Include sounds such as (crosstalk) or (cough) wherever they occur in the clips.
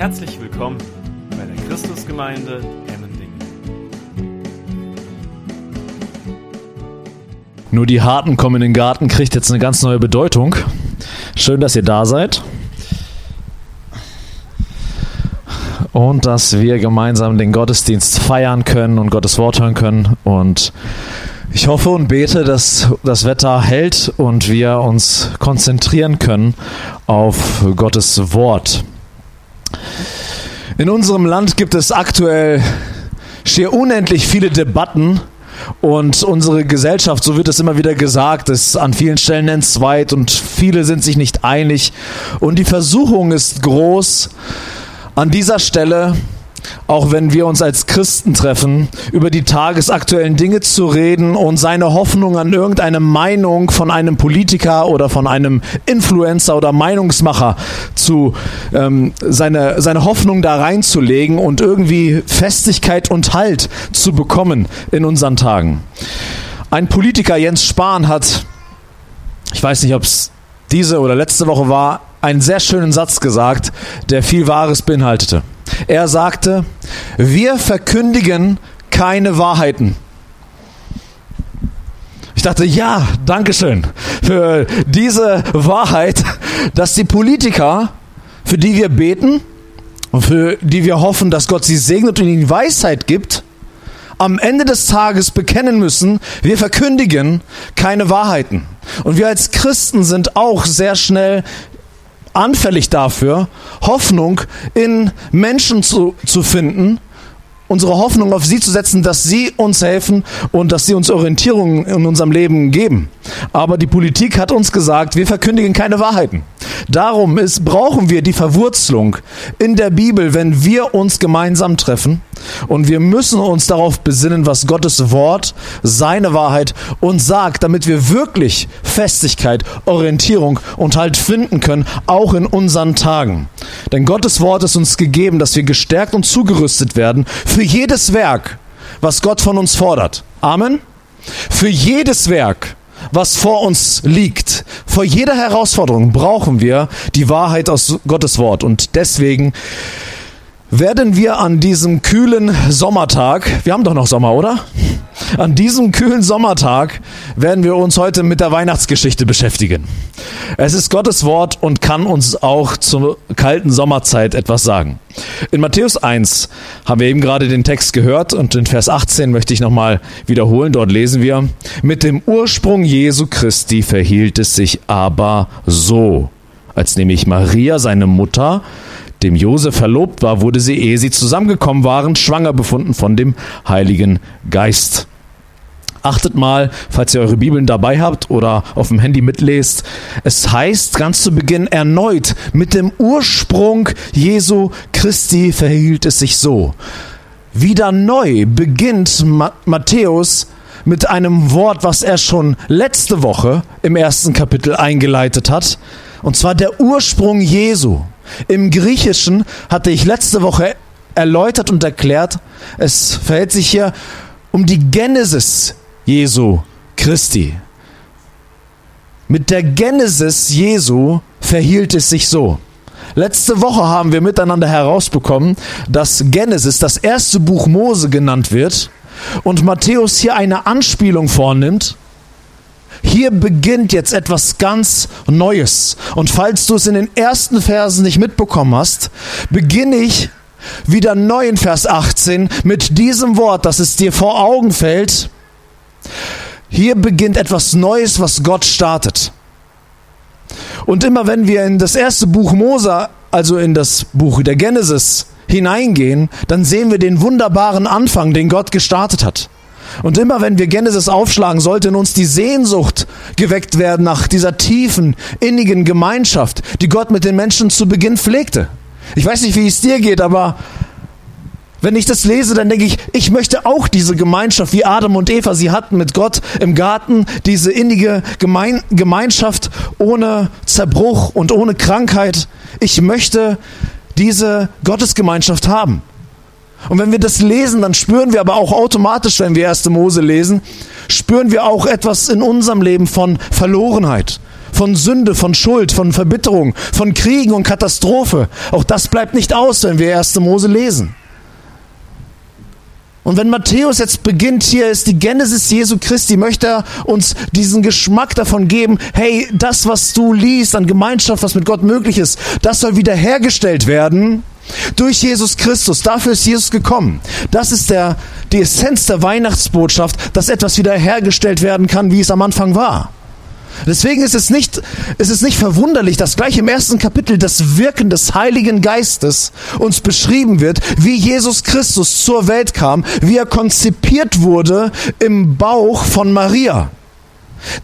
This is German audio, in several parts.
Herzlich willkommen bei der Christusgemeinde Emmendingen. Nur die Harten kommen in den Garten kriegt jetzt eine ganz neue Bedeutung. Schön, dass ihr da seid. Und dass wir gemeinsam den Gottesdienst feiern können und Gottes Wort hören können. Und ich hoffe und bete, dass das Wetter hält und wir uns konzentrieren können auf Gottes Wort. In unserem Land gibt es aktuell schier unendlich viele Debatten und unsere Gesellschaft, so wird es immer wieder gesagt, ist an vielen Stellen entzweit und viele sind sich nicht einig. Und die Versuchung ist groß, an dieser Stelle auch wenn wir uns als Christen treffen, über die tagesaktuellen Dinge zu reden und seine Hoffnung an irgendeine Meinung von einem Politiker oder von einem Influencer oder Meinungsmacher zu ähm, seine, seine Hoffnung da reinzulegen und irgendwie Festigkeit und Halt zu bekommen in unseren Tagen. Ein Politiker, Jens Spahn, hat, ich weiß nicht, ob es diese oder letzte Woche war, einen sehr schönen Satz gesagt, der viel Wahres beinhaltete. Er sagte, wir verkündigen keine Wahrheiten. Ich dachte, ja, Dankeschön für diese Wahrheit, dass die Politiker, für die wir beten und für die wir hoffen, dass Gott sie segnet und ihnen Weisheit gibt, am Ende des Tages bekennen müssen, wir verkündigen keine Wahrheiten. Und wir als Christen sind auch sehr schnell anfällig dafür, Hoffnung in Menschen zu, zu finden, unsere Hoffnung auf sie zu setzen, dass sie uns helfen und dass sie uns Orientierung in unserem Leben geben. Aber die Politik hat uns gesagt, wir verkündigen keine Wahrheiten. Darum ist, brauchen wir die Verwurzelung in der Bibel, wenn wir uns gemeinsam treffen. Und wir müssen uns darauf besinnen, was Gottes Wort, seine Wahrheit uns sagt, damit wir wirklich Festigkeit, Orientierung und Halt finden können, auch in unseren Tagen. Denn Gottes Wort ist uns gegeben, dass wir gestärkt und zugerüstet werden für jedes Werk, was Gott von uns fordert. Amen. Für jedes Werk, was vor uns liegt. Vor jeder Herausforderung brauchen wir die Wahrheit aus Gottes Wort. Und deswegen werden wir an diesem kühlen Sommertag, wir haben doch noch Sommer, oder? An diesem kühlen Sommertag werden wir uns heute mit der Weihnachtsgeschichte beschäftigen. Es ist Gottes Wort und kann uns auch zur kalten Sommerzeit etwas sagen. In Matthäus 1 haben wir eben gerade den Text gehört und in Vers 18 möchte ich nochmal wiederholen. Dort lesen wir, mit dem Ursprung Jesu Christi verhielt es sich aber so, als nämlich Maria, seine Mutter, dem Josef verlobt war, wurde sie, ehe sie zusammengekommen waren, schwanger befunden von dem Heiligen Geist. Achtet mal, falls ihr eure Bibeln dabei habt oder auf dem Handy mitlest. Es heißt ganz zu Beginn erneut, mit dem Ursprung Jesu Christi verhielt es sich so. Wieder neu beginnt Matthäus mit einem Wort, was er schon letzte Woche im ersten Kapitel eingeleitet hat. Und zwar der Ursprung Jesu. Im Griechischen hatte ich letzte Woche erläutert und erklärt, es verhält sich hier um die Genesis Jesu Christi. Mit der Genesis Jesu verhielt es sich so. Letzte Woche haben wir miteinander herausbekommen, dass Genesis das erste Buch Mose genannt wird und Matthäus hier eine Anspielung vornimmt hier beginnt jetzt etwas ganz Neues. Und falls du es in den ersten Versen nicht mitbekommen hast, beginne ich wieder neu in Vers 18 mit diesem Wort, dass es dir vor Augen fällt. Hier beginnt etwas Neues, was Gott startet. Und immer wenn wir in das erste Buch Mose, also in das Buch der Genesis hineingehen, dann sehen wir den wunderbaren Anfang, den Gott gestartet hat. Und immer wenn wir Genesis aufschlagen, sollte in uns die Sehnsucht geweckt werden nach dieser tiefen, innigen Gemeinschaft, die Gott mit den Menschen zu Beginn pflegte. Ich weiß nicht, wie es dir geht, aber wenn ich das lese, dann denke ich, ich möchte auch diese Gemeinschaft, wie Adam und Eva sie hatten mit Gott im Garten, diese innige Gemein Gemeinschaft ohne Zerbruch und ohne Krankheit. Ich möchte diese Gottesgemeinschaft haben. Und wenn wir das lesen, dann spüren wir aber auch automatisch, wenn wir 1. Mose lesen, spüren wir auch etwas in unserem Leben von Verlorenheit, von Sünde, von Schuld, von Verbitterung, von Kriegen und Katastrophe. Auch das bleibt nicht aus, wenn wir 1. Mose lesen. Und wenn Matthäus jetzt beginnt, hier ist die Genesis Jesu Christi, möchte er uns diesen Geschmack davon geben, hey, das, was du liest an Gemeinschaft, was mit Gott möglich ist, das soll wiederhergestellt werden durch Jesus Christus. Dafür ist Jesus gekommen. Das ist der, die Essenz der Weihnachtsbotschaft, dass etwas wiederhergestellt werden kann, wie es am Anfang war. Deswegen ist es nicht, ist es nicht verwunderlich, dass gleich im ersten Kapitel das Wirken des Heiligen Geistes uns beschrieben wird, wie Jesus Christus zur Welt kam, wie er konzipiert wurde im Bauch von Maria.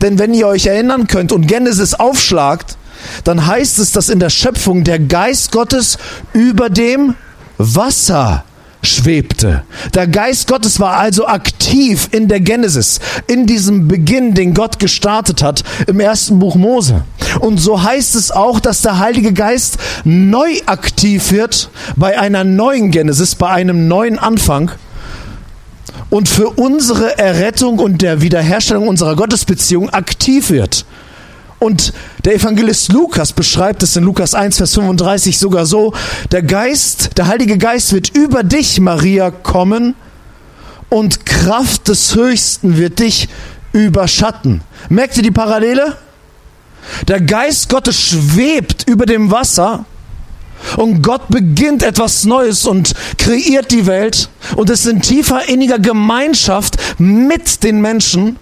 Denn wenn ihr euch erinnern könnt und Genesis aufschlagt, dann heißt es, dass in der Schöpfung der Geist Gottes über dem Wasser schwebte. Der Geist Gottes war also aktiv in der Genesis, in diesem Beginn, den Gott gestartet hat im ersten Buch Mose. Und so heißt es auch, dass der Heilige Geist neu aktiv wird bei einer neuen Genesis, bei einem neuen Anfang und für unsere Errettung und der Wiederherstellung unserer Gottesbeziehung aktiv wird. Und der Evangelist Lukas beschreibt es in Lukas 1, Vers 35 sogar so, der Geist, der Heilige Geist wird über dich, Maria, kommen und Kraft des Höchsten wird dich überschatten. Merkt ihr die Parallele? Der Geist Gottes schwebt über dem Wasser und Gott beginnt etwas Neues und kreiert die Welt und ist in tiefer inniger Gemeinschaft mit den Menschen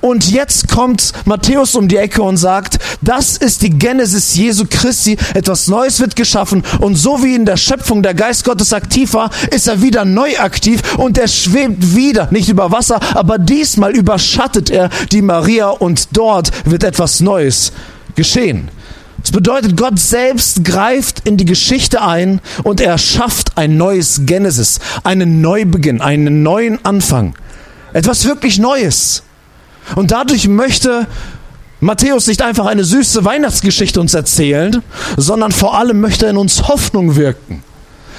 und jetzt kommt Matthäus um die Ecke und sagt, das ist die Genesis Jesu Christi, etwas Neues wird geschaffen und so wie in der Schöpfung der Geist Gottes aktiv war, ist er wieder neu aktiv und er schwebt wieder, nicht über Wasser, aber diesmal überschattet er die Maria und dort wird etwas Neues geschehen. Das bedeutet, Gott selbst greift in die Geschichte ein und er schafft ein neues Genesis, einen Neubeginn, einen neuen Anfang. Etwas wirklich Neues. Und dadurch möchte Matthäus nicht einfach eine süße Weihnachtsgeschichte uns erzählen, sondern vor allem möchte er in uns Hoffnung wirken.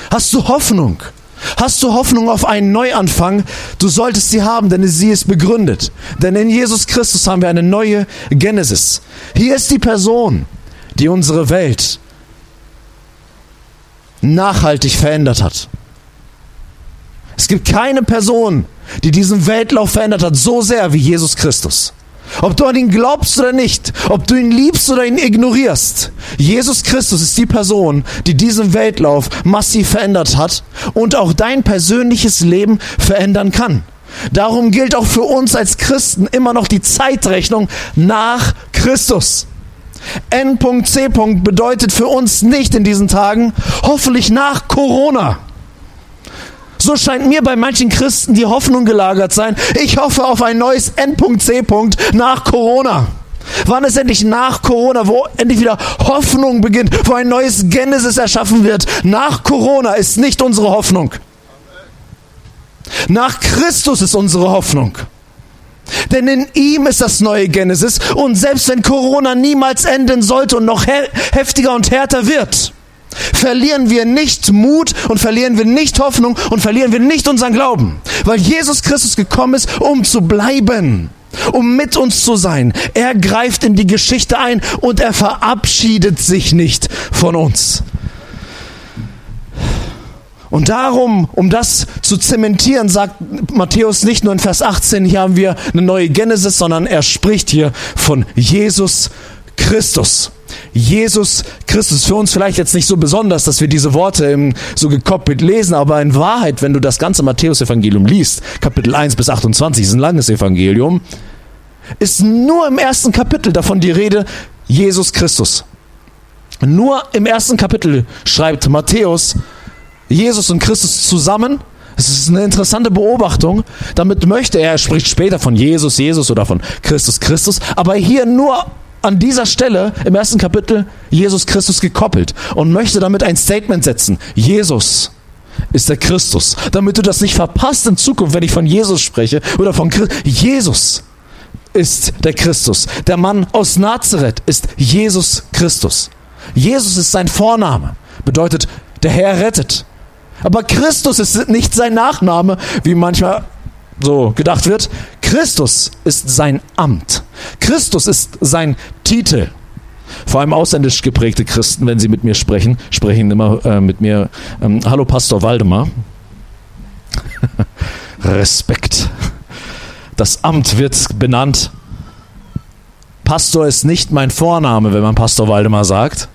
Hast du Hoffnung? Hast du Hoffnung auf einen Neuanfang? Du solltest sie haben, denn sie ist begründet. Denn in Jesus Christus haben wir eine neue Genesis. Hier ist die Person, die unsere Welt nachhaltig verändert hat. Es gibt keine Person, die diesen Weltlauf verändert hat, so sehr wie Jesus Christus. Ob du an ihn glaubst oder nicht, ob du ihn liebst oder ihn ignorierst, Jesus Christus ist die Person, die diesen Weltlauf massiv verändert hat und auch dein persönliches Leben verändern kann. Darum gilt auch für uns als Christen immer noch die Zeitrechnung nach Christus. N.C. bedeutet für uns nicht in diesen Tagen hoffentlich nach Corona so scheint mir bei manchen Christen die Hoffnung gelagert sein. Ich hoffe auf ein neues Endpunkt C. -Punkt nach Corona. Wann ist endlich nach Corona, wo endlich wieder Hoffnung beginnt, wo ein neues Genesis erschaffen wird? Nach Corona ist nicht unsere Hoffnung. Nach Christus ist unsere Hoffnung. Denn in ihm ist das neue Genesis und selbst wenn Corona niemals enden sollte und noch heftiger und härter wird, verlieren wir nicht Mut und verlieren wir nicht Hoffnung und verlieren wir nicht unseren Glauben, weil Jesus Christus gekommen ist, um zu bleiben, um mit uns zu sein. Er greift in die Geschichte ein und er verabschiedet sich nicht von uns. Und darum, um das zu zementieren, sagt Matthäus nicht nur in Vers 18, hier haben wir eine neue Genesis, sondern er spricht hier von Jesus Christus. Jesus Christus. Für uns vielleicht jetzt nicht so besonders, dass wir diese Worte so gekoppelt lesen, aber in Wahrheit, wenn du das ganze Matthäus-Evangelium liest, Kapitel 1 bis 28, ist ein langes Evangelium, ist nur im ersten Kapitel davon die Rede Jesus Christus. Nur im ersten Kapitel schreibt Matthäus Jesus und Christus zusammen. Es ist eine interessante Beobachtung. Damit möchte er, er spricht später von Jesus, Jesus oder von Christus, Christus, aber hier nur an dieser Stelle im ersten Kapitel Jesus Christus gekoppelt und möchte damit ein Statement setzen. Jesus ist der Christus. Damit du das nicht verpasst in Zukunft, wenn ich von Jesus spreche oder von Christus. Jesus ist der Christus. Der Mann aus Nazareth ist Jesus Christus. Jesus ist sein Vorname. Bedeutet, der Herr rettet. Aber Christus ist nicht sein Nachname, wie manchmal so gedacht wird. Christus ist sein Amt. Christus ist sein Titel. Vor allem ausländisch geprägte Christen, wenn sie mit mir sprechen, sprechen immer äh, mit mir, ähm, hallo Pastor Waldemar. (laughs) Respekt. Das Amt wird benannt. Pastor ist nicht mein Vorname, wenn man Pastor Waldemar sagt,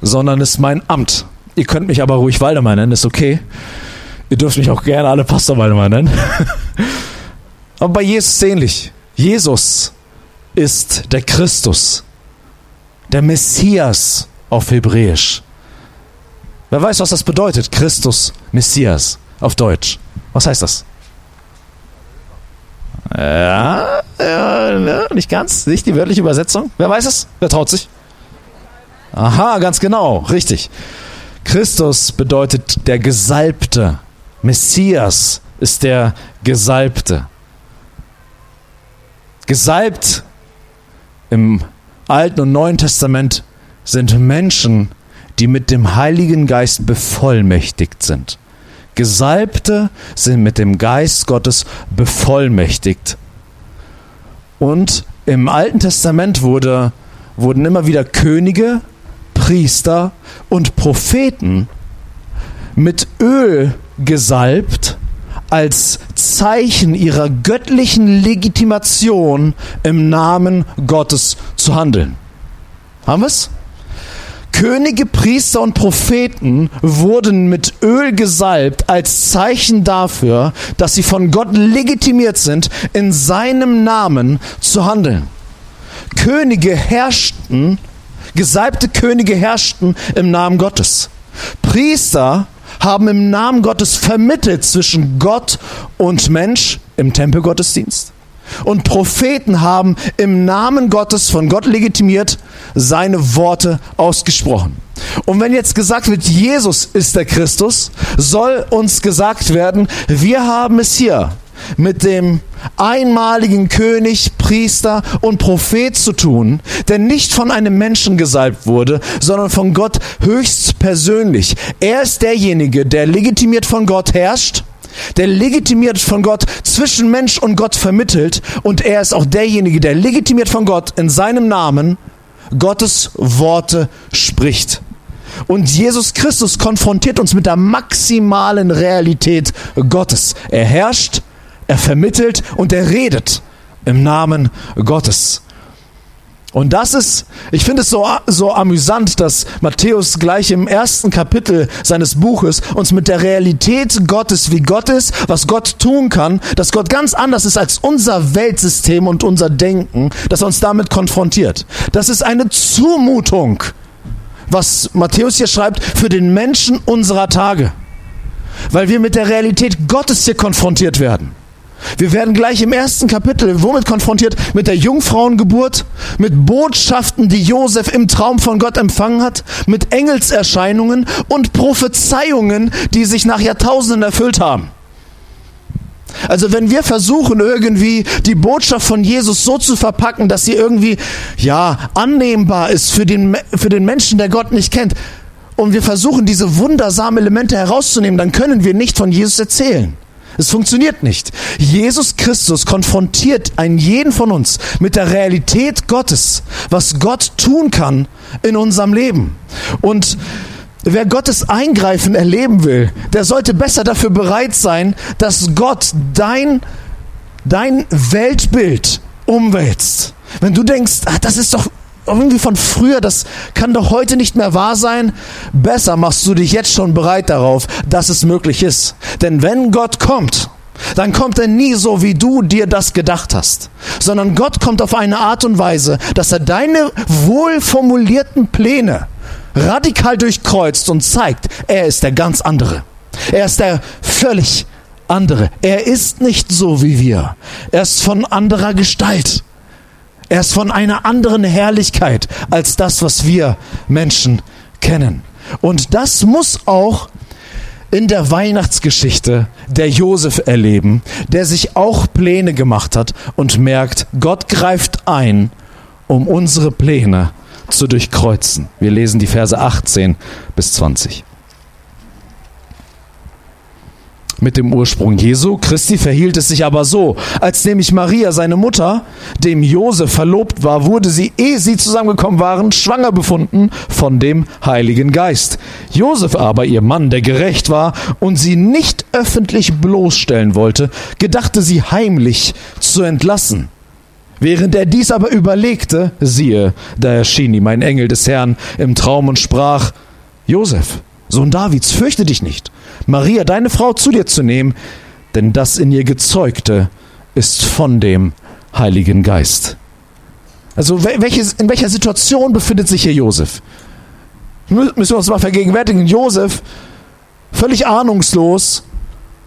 sondern ist mein Amt. Ihr könnt mich aber ruhig Waldemar nennen, ist okay. Ihr dürft mich auch gerne alle Pastor Waldemar nennen. (laughs) aber bei Jesus ähnlich. Jesus ist der Christus, der Messias auf Hebräisch. Wer weiß, was das bedeutet? Christus, Messias auf Deutsch. Was heißt das? Ja, ja, nicht ganz. Nicht die wörtliche Übersetzung. Wer weiß es? Wer traut sich? Aha, ganz genau. Richtig. Christus bedeutet der Gesalbte. Messias ist der Gesalbte. Gesalbt im Alten und Neuen Testament sind Menschen, die mit dem Heiligen Geist bevollmächtigt sind. Gesalbte sind mit dem Geist Gottes bevollmächtigt. Und im Alten Testament wurde, wurden immer wieder Könige, Priester und Propheten mit Öl gesalbt als Zeichen ihrer göttlichen Legitimation im Namen Gottes zu handeln. Haben wir es? Könige, Priester und Propheten wurden mit Öl gesalbt als Zeichen dafür, dass sie von Gott legitimiert sind, in seinem Namen zu handeln. Könige herrschten, gesalbte Könige herrschten im Namen Gottes. Priester haben im Namen Gottes vermittelt zwischen Gott und Mensch im Tempelgottesdienst. Und Propheten haben im Namen Gottes von Gott legitimiert seine Worte ausgesprochen. Und wenn jetzt gesagt wird, Jesus ist der Christus, soll uns gesagt werden, wir haben es hier mit dem einmaligen König, Priester und Prophet zu tun, der nicht von einem Menschen gesalbt wurde, sondern von Gott höchst persönlich. Er ist derjenige, der legitimiert von Gott herrscht der legitimiert von Gott zwischen Mensch und Gott vermittelt und er ist auch derjenige, der legitimiert von Gott in seinem Namen Gottes Worte spricht. Und Jesus Christus konfrontiert uns mit der maximalen Realität Gottes. Er herrscht, er vermittelt und er redet im Namen Gottes. Und das ist, ich finde es so, so amüsant, dass Matthäus gleich im ersten Kapitel seines Buches uns mit der Realität Gottes, wie Gott ist, was Gott tun kann, dass Gott ganz anders ist als unser Weltsystem und unser Denken, dass er uns damit konfrontiert. Das ist eine Zumutung, was Matthäus hier schreibt, für den Menschen unserer Tage. Weil wir mit der Realität Gottes hier konfrontiert werden. Wir werden gleich im ersten Kapitel womit konfrontiert? Mit der Jungfrauengeburt, mit Botschaften, die Josef im Traum von Gott empfangen hat, mit Engelserscheinungen und Prophezeiungen, die sich nach Jahrtausenden erfüllt haben. Also wenn wir versuchen irgendwie die Botschaft von Jesus so zu verpacken, dass sie irgendwie ja annehmbar ist für den für den Menschen, der Gott nicht kennt, und wir versuchen diese wundersamen Elemente herauszunehmen, dann können wir nicht von Jesus erzählen. Es funktioniert nicht. Jesus Christus konfrontiert einen jeden von uns mit der Realität Gottes, was Gott tun kann in unserem Leben. Und wer Gottes Eingreifen erleben will, der sollte besser dafür bereit sein, dass Gott dein, dein Weltbild umwälzt. Wenn du denkst, ach, das ist doch irgendwie von früher, das kann doch heute nicht mehr wahr sein. Besser machst du dich jetzt schon bereit darauf, dass es möglich ist. Denn wenn Gott kommt, dann kommt er nie so, wie du dir das gedacht hast, sondern Gott kommt auf eine Art und Weise, dass er deine wohlformulierten Pläne radikal durchkreuzt und zeigt, er ist der ganz andere. Er ist der völlig andere. Er ist nicht so wie wir. Er ist von anderer Gestalt. Er ist von einer anderen Herrlichkeit als das, was wir Menschen kennen. Und das muss auch in der Weihnachtsgeschichte der Josef erleben, der sich auch Pläne gemacht hat und merkt, Gott greift ein, um unsere Pläne zu durchkreuzen. Wir lesen die Verse 18 bis 20. mit dem Ursprung Jesu Christi verhielt es sich aber so, als nämlich Maria, seine Mutter, dem Josef verlobt war, wurde sie, ehe sie zusammengekommen waren, schwanger befunden von dem Heiligen Geist. Josef aber, ihr Mann, der gerecht war und sie nicht öffentlich bloßstellen wollte, gedachte sie heimlich zu entlassen. Während er dies aber überlegte, siehe, da erschien ihm ein Engel des Herrn im Traum und sprach, Josef, Sohn Davids, fürchte dich nicht, Maria, deine Frau, zu dir zu nehmen, denn das in ihr Gezeugte ist von dem Heiligen Geist. Also welches, in welcher Situation befindet sich hier Josef? Müssen wir uns mal vergegenwärtigen. Josef, völlig ahnungslos,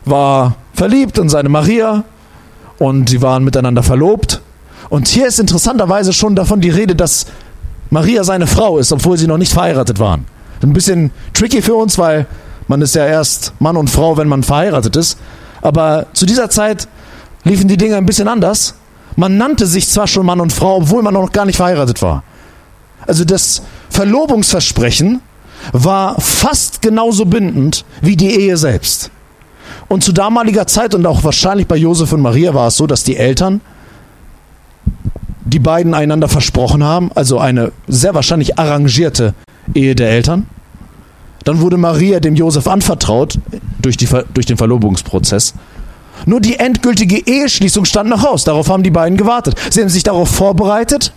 war verliebt in seine Maria und sie waren miteinander verlobt. Und hier ist interessanterweise schon davon die Rede, dass Maria seine Frau ist, obwohl sie noch nicht verheiratet waren. Ein bisschen tricky für uns, weil man ist ja erst Mann und Frau, wenn man verheiratet ist. Aber zu dieser Zeit liefen die Dinge ein bisschen anders. Man nannte sich zwar schon Mann und Frau, obwohl man noch gar nicht verheiratet war. Also das Verlobungsversprechen war fast genauso bindend wie die Ehe selbst. Und zu damaliger Zeit und auch wahrscheinlich bei Josef und Maria war es so, dass die Eltern die beiden einander versprochen haben, also eine sehr wahrscheinlich arrangierte Ehe der Eltern. Dann wurde Maria dem Josef anvertraut durch, die, durch den Verlobungsprozess. Nur die endgültige Eheschließung stand noch aus. Darauf haben die beiden gewartet. Sie haben sich darauf vorbereitet.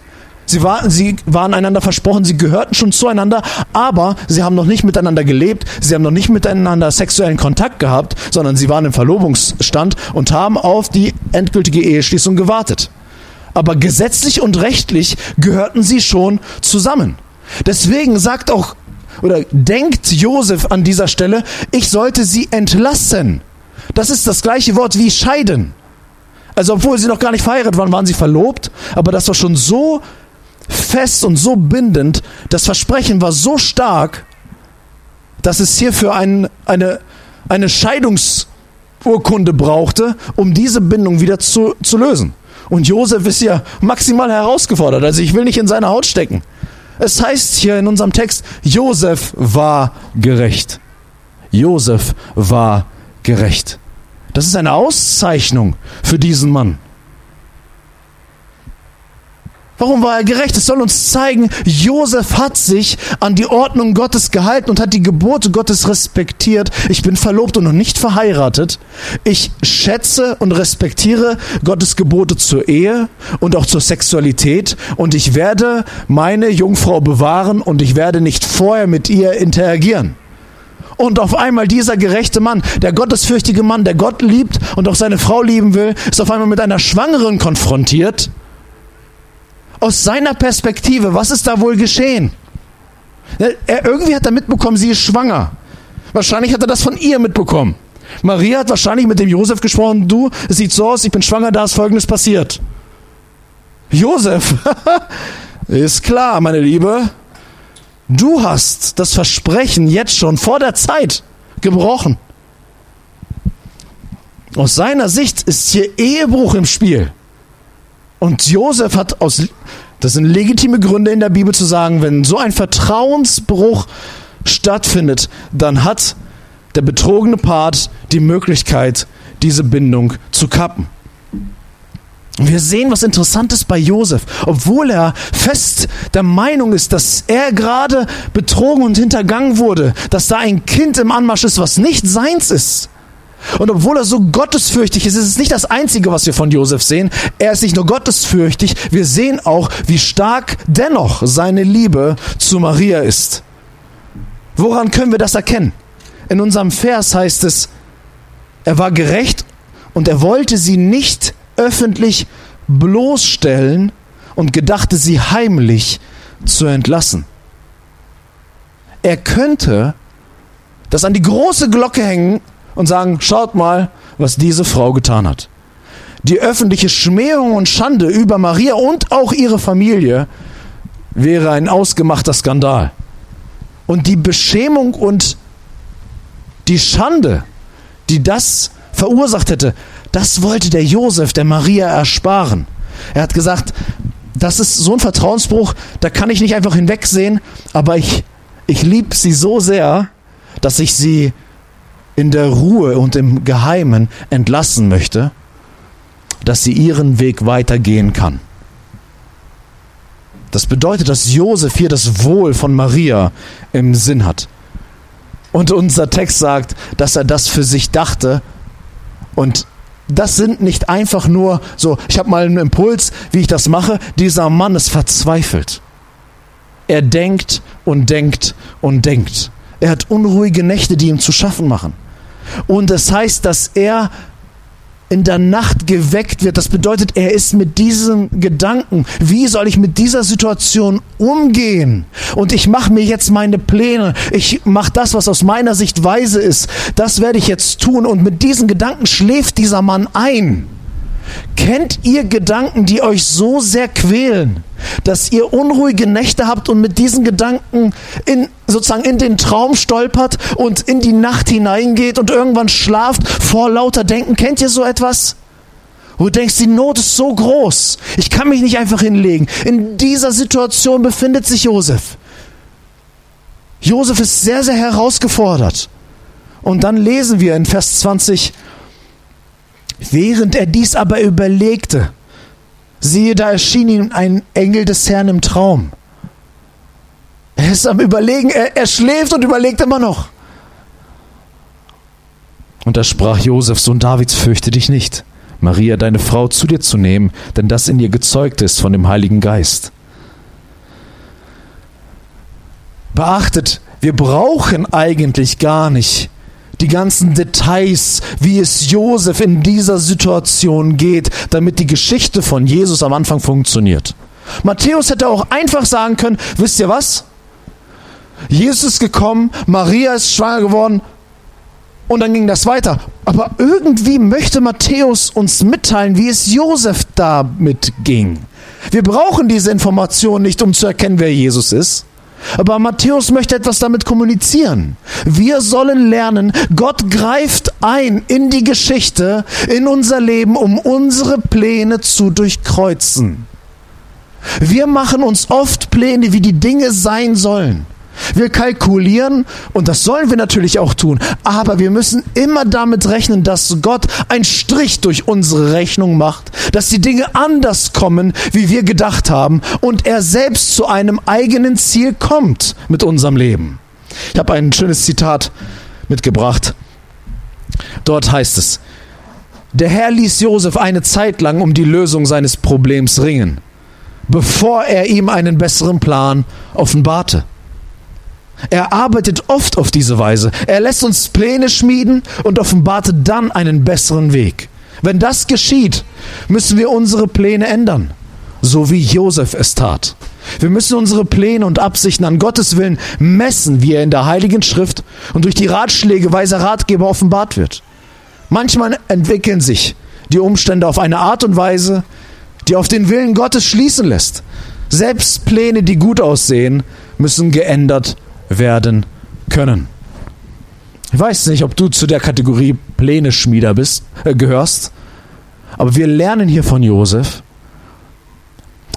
Sie, war, sie waren einander versprochen, sie gehörten schon zueinander, aber sie haben noch nicht miteinander gelebt, sie haben noch nicht miteinander sexuellen Kontakt gehabt, sondern sie waren im Verlobungsstand und haben auf die endgültige Eheschließung gewartet. Aber gesetzlich und rechtlich gehörten sie schon zusammen. Deswegen sagt auch oder denkt Josef an dieser Stelle, ich sollte sie entlassen. Das ist das gleiche Wort wie scheiden. Also obwohl sie noch gar nicht verheiratet waren, waren sie verlobt, aber das war schon so fest und so bindend, das Versprechen war so stark, dass es hierfür ein, eine, eine Scheidungsurkunde brauchte, um diese Bindung wieder zu, zu lösen. Und Josef ist ja maximal herausgefordert. Also ich will nicht in seine Haut stecken. Es heißt hier in unserem Text, Josef war gerecht. Josef war gerecht. Das ist eine Auszeichnung für diesen Mann. Warum war er gerecht? Es soll uns zeigen, Josef hat sich an die Ordnung Gottes gehalten und hat die Gebote Gottes respektiert. Ich bin verlobt und noch nicht verheiratet. Ich schätze und respektiere Gottes Gebote zur Ehe und auch zur Sexualität und ich werde meine Jungfrau bewahren und ich werde nicht vorher mit ihr interagieren. Und auf einmal dieser gerechte Mann, der gottesfürchtige Mann, der Gott liebt und auch seine Frau lieben will, ist auf einmal mit einer Schwangeren konfrontiert aus seiner Perspektive, was ist da wohl geschehen? Er, irgendwie hat er mitbekommen, sie ist schwanger. Wahrscheinlich hat er das von ihr mitbekommen. Maria hat wahrscheinlich mit dem Josef gesprochen, du, es sieht so aus, ich bin schwanger, da ist folgendes passiert. Josef, (laughs) ist klar, meine Liebe, du hast das Versprechen jetzt schon vor der Zeit gebrochen. Aus seiner Sicht ist hier Ehebruch im Spiel. Und Josef hat aus, das sind legitime Gründe in der Bibel zu sagen, wenn so ein Vertrauensbruch stattfindet, dann hat der betrogene Part die Möglichkeit, diese Bindung zu kappen. Wir sehen was Interessantes bei Josef. Obwohl er fest der Meinung ist, dass er gerade betrogen und hintergangen wurde, dass da ein Kind im Anmarsch ist, was nicht seins ist, und obwohl er so gottesfürchtig ist, ist es nicht das Einzige, was wir von Josef sehen. Er ist nicht nur gottesfürchtig, wir sehen auch, wie stark dennoch seine Liebe zu Maria ist. Woran können wir das erkennen? In unserem Vers heißt es, er war gerecht und er wollte sie nicht öffentlich bloßstellen und gedachte sie heimlich zu entlassen. Er könnte das an die große Glocke hängen und sagen, schaut mal, was diese Frau getan hat. Die öffentliche Schmähung und Schande über Maria und auch ihre Familie wäre ein ausgemachter Skandal. Und die Beschämung und die Schande, die das verursacht hätte, das wollte der Josef der Maria ersparen. Er hat gesagt, das ist so ein Vertrauensbruch, da kann ich nicht einfach hinwegsehen, aber ich, ich liebe sie so sehr, dass ich sie in der Ruhe und im Geheimen entlassen möchte, dass sie ihren Weg weitergehen kann. Das bedeutet, dass Josef hier das Wohl von Maria im Sinn hat. Und unser Text sagt, dass er das für sich dachte. Und das sind nicht einfach nur so, ich habe mal einen Impuls, wie ich das mache. Dieser Mann ist verzweifelt. Er denkt und denkt und denkt. Er hat unruhige Nächte, die ihm zu schaffen machen. Und das heißt, dass er in der Nacht geweckt wird. Das bedeutet, er ist mit diesem Gedanken, wie soll ich mit dieser Situation umgehen? Und ich mache mir jetzt meine Pläne. Ich mache das, was aus meiner Sicht weise ist. Das werde ich jetzt tun. Und mit diesen Gedanken schläft dieser Mann ein. Kennt ihr Gedanken, die euch so sehr quälen, dass ihr unruhige Nächte habt und mit diesen Gedanken in, sozusagen in den Traum stolpert und in die Nacht hineingeht und irgendwann schlaft vor lauter Denken? Kennt ihr so etwas? Wo du denkst, die Not ist so groß, ich kann mich nicht einfach hinlegen. In dieser Situation befindet sich Josef. Josef ist sehr, sehr herausgefordert. Und dann lesen wir in Vers 20, Während er dies aber überlegte, siehe, da erschien ihm ein Engel des Herrn im Traum. Er ist am Überlegen, er, er schläft und überlegt immer noch. Und da sprach Josef, Sohn Davids, fürchte dich nicht, Maria, deine Frau, zu dir zu nehmen, denn das in ihr gezeugt ist von dem Heiligen Geist. Beachtet, wir brauchen eigentlich gar nicht die ganzen Details, wie es Josef in dieser Situation geht, damit die Geschichte von Jesus am Anfang funktioniert. Matthäus hätte auch einfach sagen können, wisst ihr was? Jesus ist gekommen, Maria ist schwanger geworden und dann ging das weiter. Aber irgendwie möchte Matthäus uns mitteilen, wie es Josef damit ging. Wir brauchen diese Information nicht, um zu erkennen, wer Jesus ist. Aber Matthäus möchte etwas damit kommunizieren. Wir sollen lernen, Gott greift ein in die Geschichte, in unser Leben, um unsere Pläne zu durchkreuzen. Wir machen uns oft Pläne, wie die Dinge sein sollen. Wir kalkulieren, und das sollen wir natürlich auch tun, aber wir müssen immer damit rechnen, dass Gott einen Strich durch unsere Rechnung macht, dass die Dinge anders kommen, wie wir gedacht haben, und er selbst zu einem eigenen Ziel kommt mit unserem Leben. Ich habe ein schönes Zitat mitgebracht. Dort heißt es, der Herr ließ Josef eine Zeit lang um die Lösung seines Problems ringen, bevor er ihm einen besseren Plan offenbarte. Er arbeitet oft auf diese Weise. Er lässt uns Pläne schmieden und offenbarte dann einen besseren Weg. Wenn das geschieht, müssen wir unsere Pläne ändern, so wie Josef es tat. Wir müssen unsere Pläne und Absichten an Gottes Willen messen, wie er in der Heiligen Schrift und durch die Ratschläge weiser Ratgeber offenbart wird. Manchmal entwickeln sich die Umstände auf eine Art und Weise, die auf den Willen Gottes schließen lässt. Selbst Pläne, die gut aussehen, müssen geändert werden können. Ich weiß nicht, ob du zu der Kategorie Pläne-Schmieder bist, äh, gehörst, aber wir lernen hier von Josef,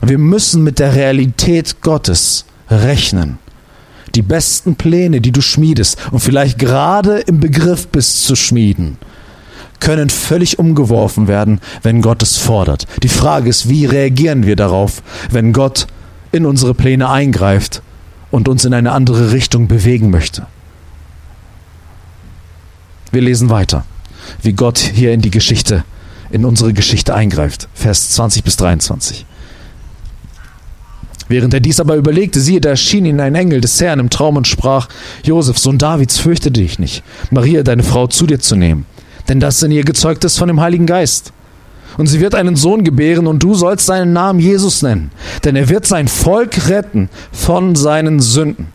wir müssen mit der Realität Gottes rechnen. Die besten Pläne, die du schmiedest und vielleicht gerade im Begriff bist zu schmieden, können völlig umgeworfen werden, wenn Gott es fordert. Die Frage ist, wie reagieren wir darauf, wenn Gott in unsere Pläne eingreift und uns in eine andere Richtung bewegen möchte. Wir lesen weiter, wie Gott hier in die Geschichte, in unsere Geschichte eingreift. Vers 20 bis 23. Während er dies aber überlegte, siehe, da erschien ihm ein Engel des Herrn im Traum und sprach, Josef, Sohn Davids, fürchte dich nicht, Maria, deine Frau, zu dir zu nehmen, denn das in ihr gezeugt ist von dem Heiligen Geist und sie wird einen Sohn gebären und du sollst seinen Namen Jesus nennen, denn er wird sein Volk retten von seinen Sünden.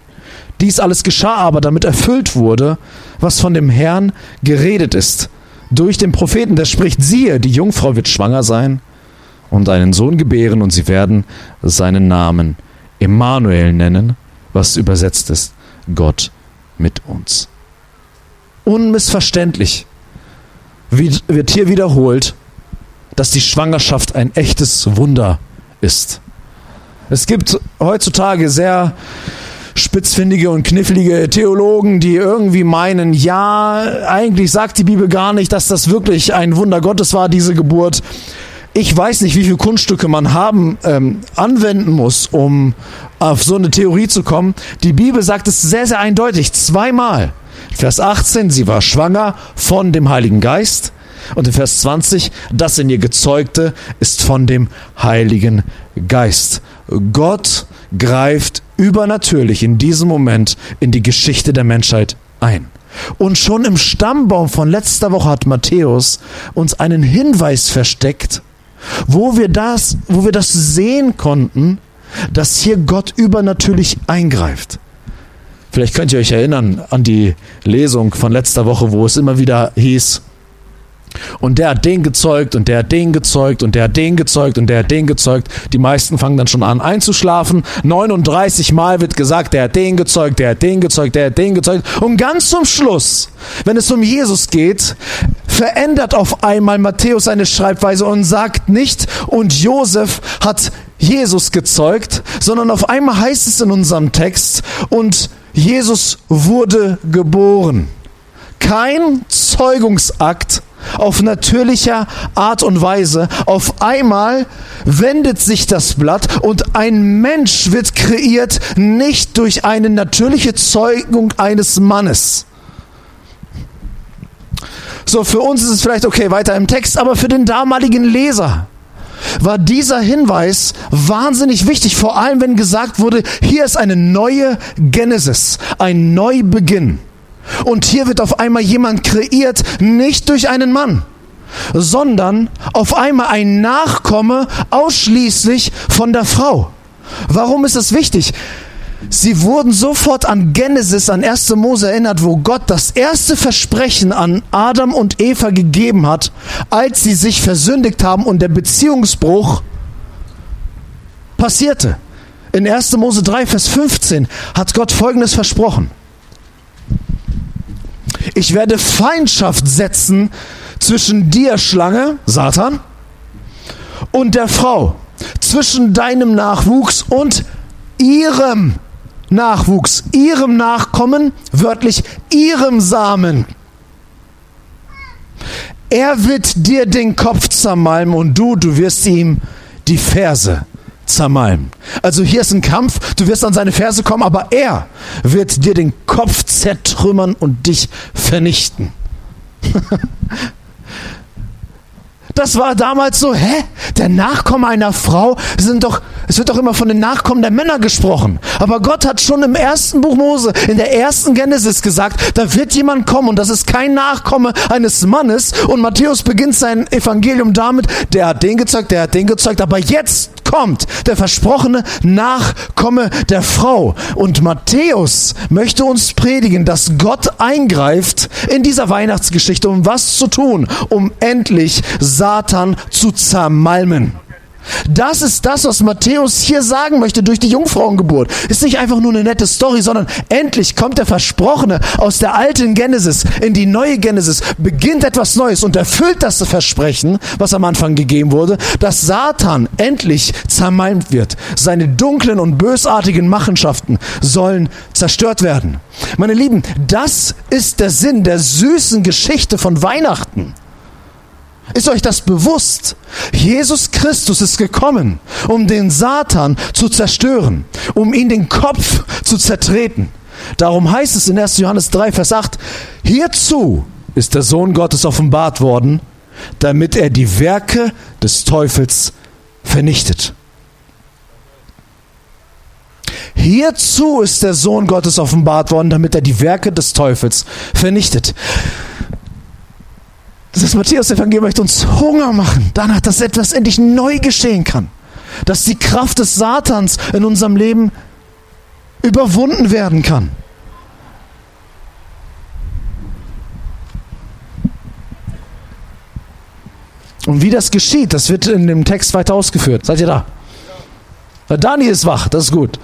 Dies alles geschah aber, damit erfüllt wurde, was von dem Herrn geredet ist, durch den Propheten, der spricht, siehe, die Jungfrau wird schwanger sein und einen Sohn gebären und sie werden seinen Namen Emmanuel nennen, was übersetzt ist, Gott mit uns. Unmissverständlich wird hier wiederholt, dass die Schwangerschaft ein echtes Wunder ist. Es gibt heutzutage sehr spitzfindige und knifflige Theologen, die irgendwie meinen, ja, eigentlich sagt die Bibel gar nicht, dass das wirklich ein Wunder Gottes war, diese Geburt. Ich weiß nicht, wie viele Kunststücke man haben, ähm, anwenden muss, um auf so eine Theorie zu kommen. Die Bibel sagt es sehr, sehr eindeutig, zweimal. Vers 18, sie war schwanger von dem Heiligen Geist. Und in Vers 20, das in ihr gezeugte ist von dem Heiligen Geist. Gott greift übernatürlich in diesem Moment in die Geschichte der Menschheit ein. Und schon im Stammbaum von letzter Woche hat Matthäus uns einen Hinweis versteckt, wo wir das, wo wir das sehen konnten, dass hier Gott übernatürlich eingreift. Vielleicht könnt ihr euch erinnern an die Lesung von letzter Woche, wo es immer wieder hieß, und der hat den gezeugt und der hat den gezeugt und der hat den gezeugt und der hat den gezeugt. Die meisten fangen dann schon an einzuschlafen. 39 Mal wird gesagt, der hat den gezeugt, der hat den gezeugt, der hat den gezeugt. Und ganz zum Schluss, wenn es um Jesus geht, verändert auf einmal Matthäus seine Schreibweise und sagt nicht, und Josef hat Jesus gezeugt, sondern auf einmal heißt es in unserem Text, und Jesus wurde geboren. Kein Zeugungsakt auf natürlicher Art und Weise. Auf einmal wendet sich das Blatt und ein Mensch wird kreiert, nicht durch eine natürliche Zeugung eines Mannes. So, für uns ist es vielleicht okay, weiter im Text, aber für den damaligen Leser war dieser Hinweis wahnsinnig wichtig, vor allem wenn gesagt wurde, hier ist eine neue Genesis, ein Neubeginn. Und hier wird auf einmal jemand kreiert, nicht durch einen Mann, sondern auf einmal ein Nachkomme ausschließlich von der Frau. Warum ist das wichtig? Sie wurden sofort an Genesis, an 1. Mose erinnert, wo Gott das erste Versprechen an Adam und Eva gegeben hat, als sie sich versündigt haben und der Beziehungsbruch passierte. In 1. Mose 3, Vers 15 hat Gott Folgendes versprochen. Ich werde Feindschaft setzen zwischen dir, Schlange, Satan, und der Frau, zwischen deinem Nachwuchs und ihrem Nachwuchs, ihrem Nachkommen, wörtlich ihrem Samen. Er wird dir den Kopf zermalmen und du, du wirst ihm die Ferse zermalmen. Also hier ist ein Kampf, du wirst an seine Ferse kommen, aber er wird dir den Kopf zertrümmern und dich vernichten. (laughs) Das war damals so, hä? Der Nachkomme einer Frau sind doch, es wird doch immer von den Nachkommen der Männer gesprochen. Aber Gott hat schon im ersten Buch Mose, in der ersten Genesis gesagt, da wird jemand kommen und das ist kein Nachkomme eines Mannes. Und Matthäus beginnt sein Evangelium damit, der hat den gezeigt, der hat den gezeigt, aber jetzt kommt der versprochene Nachkomme der Frau. Und Matthäus möchte uns predigen, dass Gott eingreift in dieser Weihnachtsgeschichte, um was zu tun, um endlich Satan zu zermalmen. Das ist das, was Matthäus hier sagen möchte durch die Jungfrauengeburt. Ist nicht einfach nur eine nette Story, sondern endlich kommt der Versprochene aus der alten Genesis in die neue Genesis, beginnt etwas Neues und erfüllt das Versprechen, was am Anfang gegeben wurde, dass Satan endlich zermalmt wird. Seine dunklen und bösartigen Machenschaften sollen zerstört werden. Meine Lieben, das ist der Sinn der süßen Geschichte von Weihnachten. Ist euch das bewusst? Jesus Christus ist gekommen, um den Satan zu zerstören, um ihn den Kopf zu zertreten. Darum heißt es in 1. Johannes 3, Vers 8, hierzu ist der Sohn Gottes offenbart worden, damit er die Werke des Teufels vernichtet. Hierzu ist der Sohn Gottes offenbart worden, damit er die Werke des Teufels vernichtet. Das Matthäus-Evangelium möchte uns Hunger machen, danach, dass etwas endlich neu geschehen kann. Dass die Kraft des Satans in unserem Leben überwunden werden kann. Und wie das geschieht, das wird in dem Text weiter ausgeführt. Seid ihr da? Ja. Dani ist wach, das ist gut.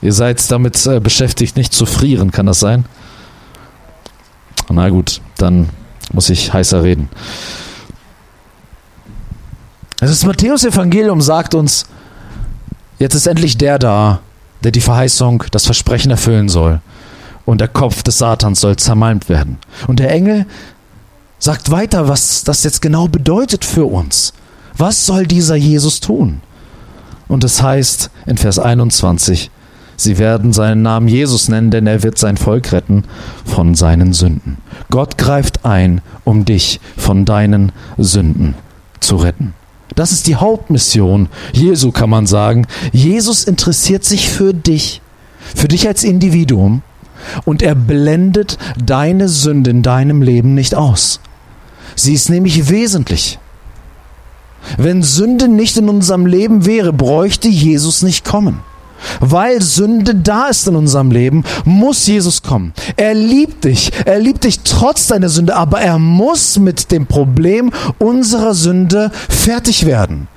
Ihr seid damit äh, beschäftigt, nicht zu frieren, kann das sein? Na gut, dann muss ich heißer reden. Also das Matthäus-Evangelium sagt uns, jetzt ist endlich der da, der die Verheißung, das Versprechen erfüllen soll. Und der Kopf des Satans soll zermalmt werden. Und der Engel sagt weiter, was das jetzt genau bedeutet für uns. Was soll dieser Jesus tun? Und es heißt in Vers 21, sie werden seinen Namen Jesus nennen, denn er wird sein Volk retten von seinen Sünden. Gott greift ein, um dich von deinen Sünden zu retten. Das ist die Hauptmission Jesu, kann man sagen. Jesus interessiert sich für dich, für dich als Individuum und er blendet deine Sünde in deinem Leben nicht aus. Sie ist nämlich wesentlich. Wenn Sünde nicht in unserem Leben wäre, bräuchte Jesus nicht kommen. Weil Sünde da ist in unserem Leben, muss Jesus kommen. Er liebt dich. Er liebt dich trotz deiner Sünde, aber er muss mit dem Problem unserer Sünde fertig werden.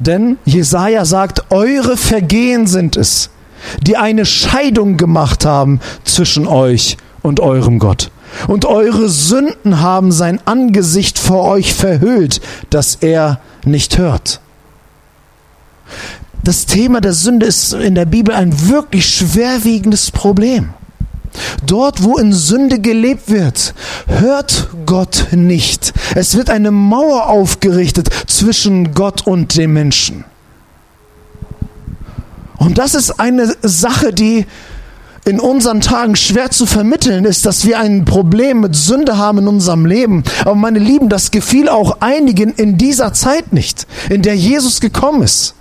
Denn Jesaja sagt, eure Vergehen sind es, die eine Scheidung gemacht haben zwischen euch und eurem Gott. Und eure Sünden haben sein Angesicht vor euch verhüllt, dass er nicht hört. Das Thema der Sünde ist in der Bibel ein wirklich schwerwiegendes Problem. Dort, wo in Sünde gelebt wird, hört Gott nicht. Es wird eine Mauer aufgerichtet zwischen Gott und dem Menschen. Und das ist eine Sache, die in unseren Tagen schwer zu vermitteln ist, dass wir ein Problem mit Sünde haben in unserem Leben. Aber meine Lieben, das gefiel auch einigen in dieser Zeit nicht, in der Jesus gekommen ist.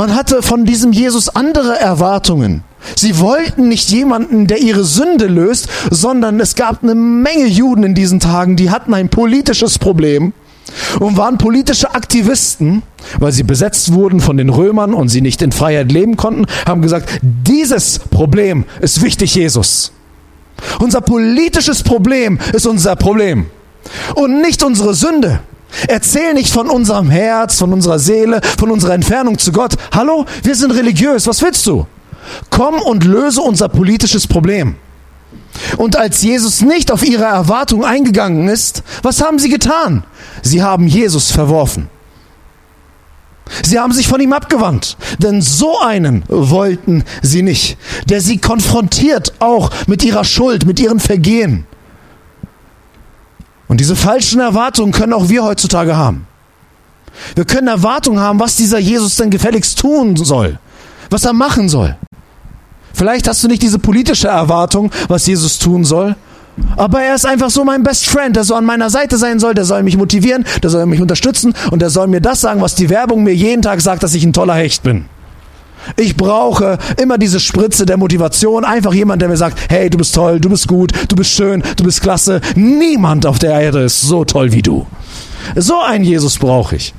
Man hatte von diesem Jesus andere Erwartungen. Sie wollten nicht jemanden, der ihre Sünde löst, sondern es gab eine Menge Juden in diesen Tagen, die hatten ein politisches Problem und waren politische Aktivisten, weil sie besetzt wurden von den Römern und sie nicht in Freiheit leben konnten, haben gesagt, dieses Problem ist wichtig, Jesus. Unser politisches Problem ist unser Problem und nicht unsere Sünde. Erzähl nicht von unserem Herz, von unserer Seele, von unserer Entfernung zu Gott. Hallo, wir sind religiös. Was willst du? Komm und löse unser politisches Problem. Und als Jesus nicht auf ihre Erwartung eingegangen ist, was haben sie getan? Sie haben Jesus verworfen. Sie haben sich von ihm abgewandt, denn so einen wollten sie nicht, der sie konfrontiert auch mit ihrer Schuld, mit ihren Vergehen. Und diese falschen Erwartungen können auch wir heutzutage haben. Wir können Erwartungen haben, was dieser Jesus denn gefälligst tun soll, was er machen soll. Vielleicht hast du nicht diese politische Erwartung, was Jesus tun soll, aber er ist einfach so mein Best Friend, der so an meiner Seite sein soll, der soll mich motivieren, der soll mich unterstützen und der soll mir das sagen, was die Werbung mir jeden Tag sagt, dass ich ein toller Hecht bin. Ich brauche immer diese Spritze der Motivation. Einfach jemand, der mir sagt, hey, du bist toll, du bist gut, du bist schön, du bist klasse. Niemand auf der Erde ist so toll wie du. So einen Jesus brauche ich.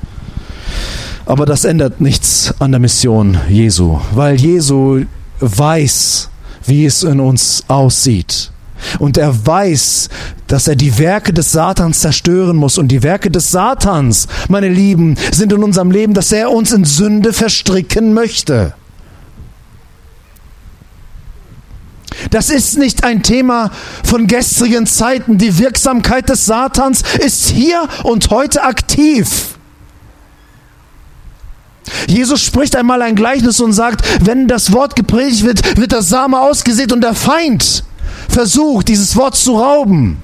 Aber das ändert nichts an der Mission Jesu, weil Jesu weiß, wie es in uns aussieht. Und er weiß, dass er die Werke des Satans zerstören muss. Und die Werke des Satans, meine Lieben, sind in unserem Leben, dass er uns in Sünde verstricken möchte. Das ist nicht ein Thema von gestrigen Zeiten. Die Wirksamkeit des Satans ist hier und heute aktiv. Jesus spricht einmal ein Gleichnis und sagt, wenn das Wort gepredigt wird, wird das Same ausgesät und der Feind versucht, dieses Wort zu rauben.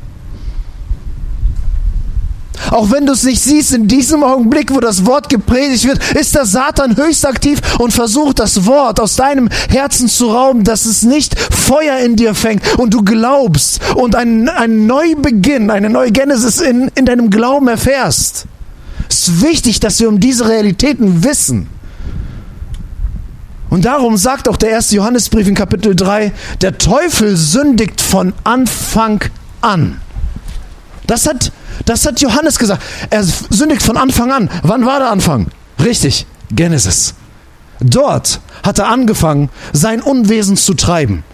Auch wenn du es nicht siehst, in diesem Augenblick, wo das Wort gepredigt wird, ist der Satan höchst aktiv und versucht, das Wort aus deinem Herzen zu rauben, dass es nicht Feuer in dir fängt und du glaubst und ein, ein Neubeginn, eine neue Genesis in, in deinem Glauben erfährst. Es ist wichtig, dass wir um diese Realitäten wissen. Und darum sagt auch der erste Johannesbrief in Kapitel 3, der Teufel sündigt von Anfang an. Das hat, das hat Johannes gesagt. Er sündigt von Anfang an. Wann war der Anfang? Richtig, Genesis. Dort hat er angefangen, sein Unwesen zu treiben.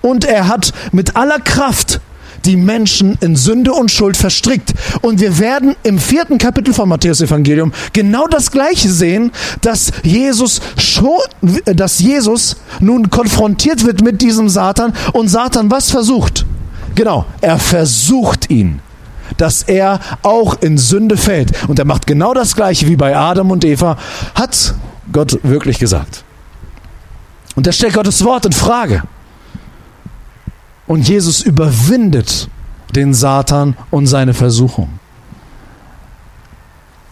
Und er hat mit aller Kraft die Menschen in Sünde und Schuld verstrickt. Und wir werden im vierten Kapitel vom Matthäus-Evangelium genau das Gleiche sehen, dass Jesus dass Jesus nun konfrontiert wird mit diesem Satan und Satan was versucht? Genau, er versucht ihn dass er auch in Sünde fällt. Und er macht genau das Gleiche wie bei Adam und Eva, hat Gott wirklich gesagt. Und er stellt Gottes Wort in Frage. Und Jesus überwindet den Satan und seine Versuchung.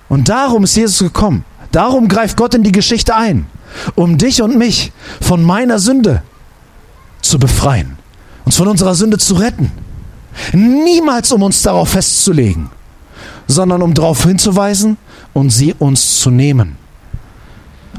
Und darum ist Jesus gekommen. Darum greift Gott in die Geschichte ein, um dich und mich von meiner Sünde zu befreien, uns von unserer Sünde zu retten. Niemals, um uns darauf festzulegen, sondern um darauf hinzuweisen und sie uns zu nehmen.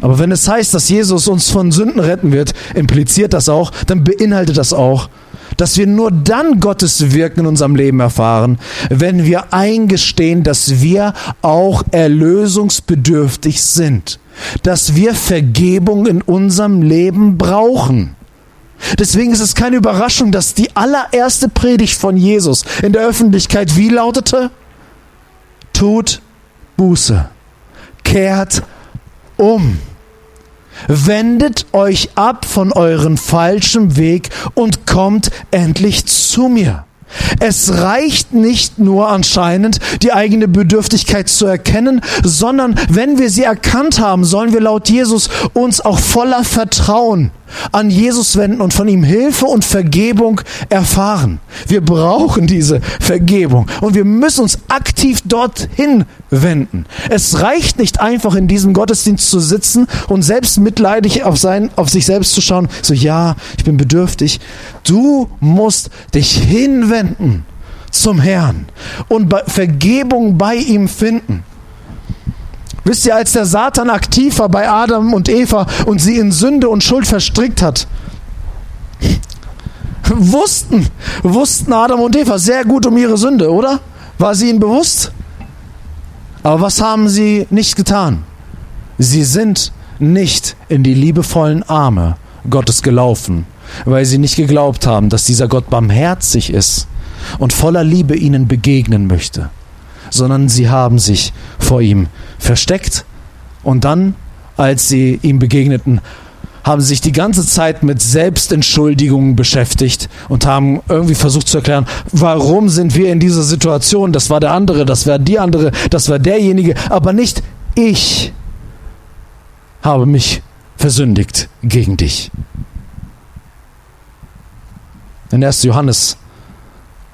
Aber wenn es heißt, dass Jesus uns von Sünden retten wird, impliziert das auch, dann beinhaltet das auch, dass wir nur dann Gottes Wirken in unserem Leben erfahren, wenn wir eingestehen, dass wir auch erlösungsbedürftig sind, dass wir Vergebung in unserem Leben brauchen. Deswegen ist es keine Überraschung, dass die allererste Predigt von Jesus in der Öffentlichkeit wie lautete? Tut Buße, kehrt um. Wendet euch ab von eurem falschen Weg und kommt endlich zu mir. Es reicht nicht nur anscheinend, die eigene Bedürftigkeit zu erkennen, sondern wenn wir sie erkannt haben, sollen wir laut Jesus uns auch voller Vertrauen an Jesus wenden und von ihm Hilfe und Vergebung erfahren. Wir brauchen diese Vergebung und wir müssen uns aktiv dorthin wenden. Es reicht nicht einfach in diesem Gottesdienst zu sitzen und selbst mitleidig auf, sein, auf sich selbst zu schauen, so ja, ich bin bedürftig. Du musst dich hinwenden zum Herrn und Vergebung bei ihm finden. Wisst ihr, als der Satan aktiv war bei Adam und Eva und sie in Sünde und Schuld verstrickt hat, wussten, wussten Adam und Eva sehr gut um ihre Sünde, oder? War sie ihnen bewusst? Aber was haben sie nicht getan? Sie sind nicht in die liebevollen Arme Gottes gelaufen, weil sie nicht geglaubt haben, dass dieser Gott barmherzig ist und voller Liebe ihnen begegnen möchte, sondern sie haben sich vor ihm versteckt und dann, als sie ihm begegneten, haben sich die ganze Zeit mit Selbstentschuldigungen beschäftigt und haben irgendwie versucht zu erklären, warum sind wir in dieser Situation? Das war der andere, das war die andere, das war derjenige, aber nicht ich habe mich versündigt gegen dich. In 1. Johannes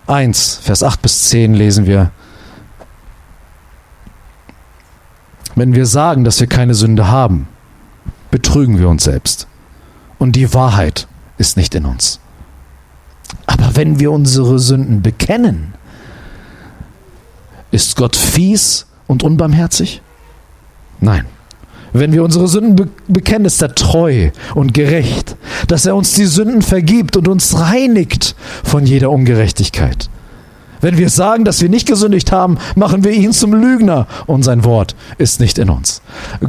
1, Vers 8 bis 10 lesen wir, Wenn wir sagen, dass wir keine Sünde haben, betrügen wir uns selbst. Und die Wahrheit ist nicht in uns. Aber wenn wir unsere Sünden bekennen, ist Gott fies und unbarmherzig? Nein. Wenn wir unsere Sünden be bekennen, ist er treu und gerecht, dass er uns die Sünden vergibt und uns reinigt von jeder Ungerechtigkeit. Wenn wir sagen, dass wir nicht gesündigt haben, machen wir ihn zum Lügner und sein Wort ist nicht in uns.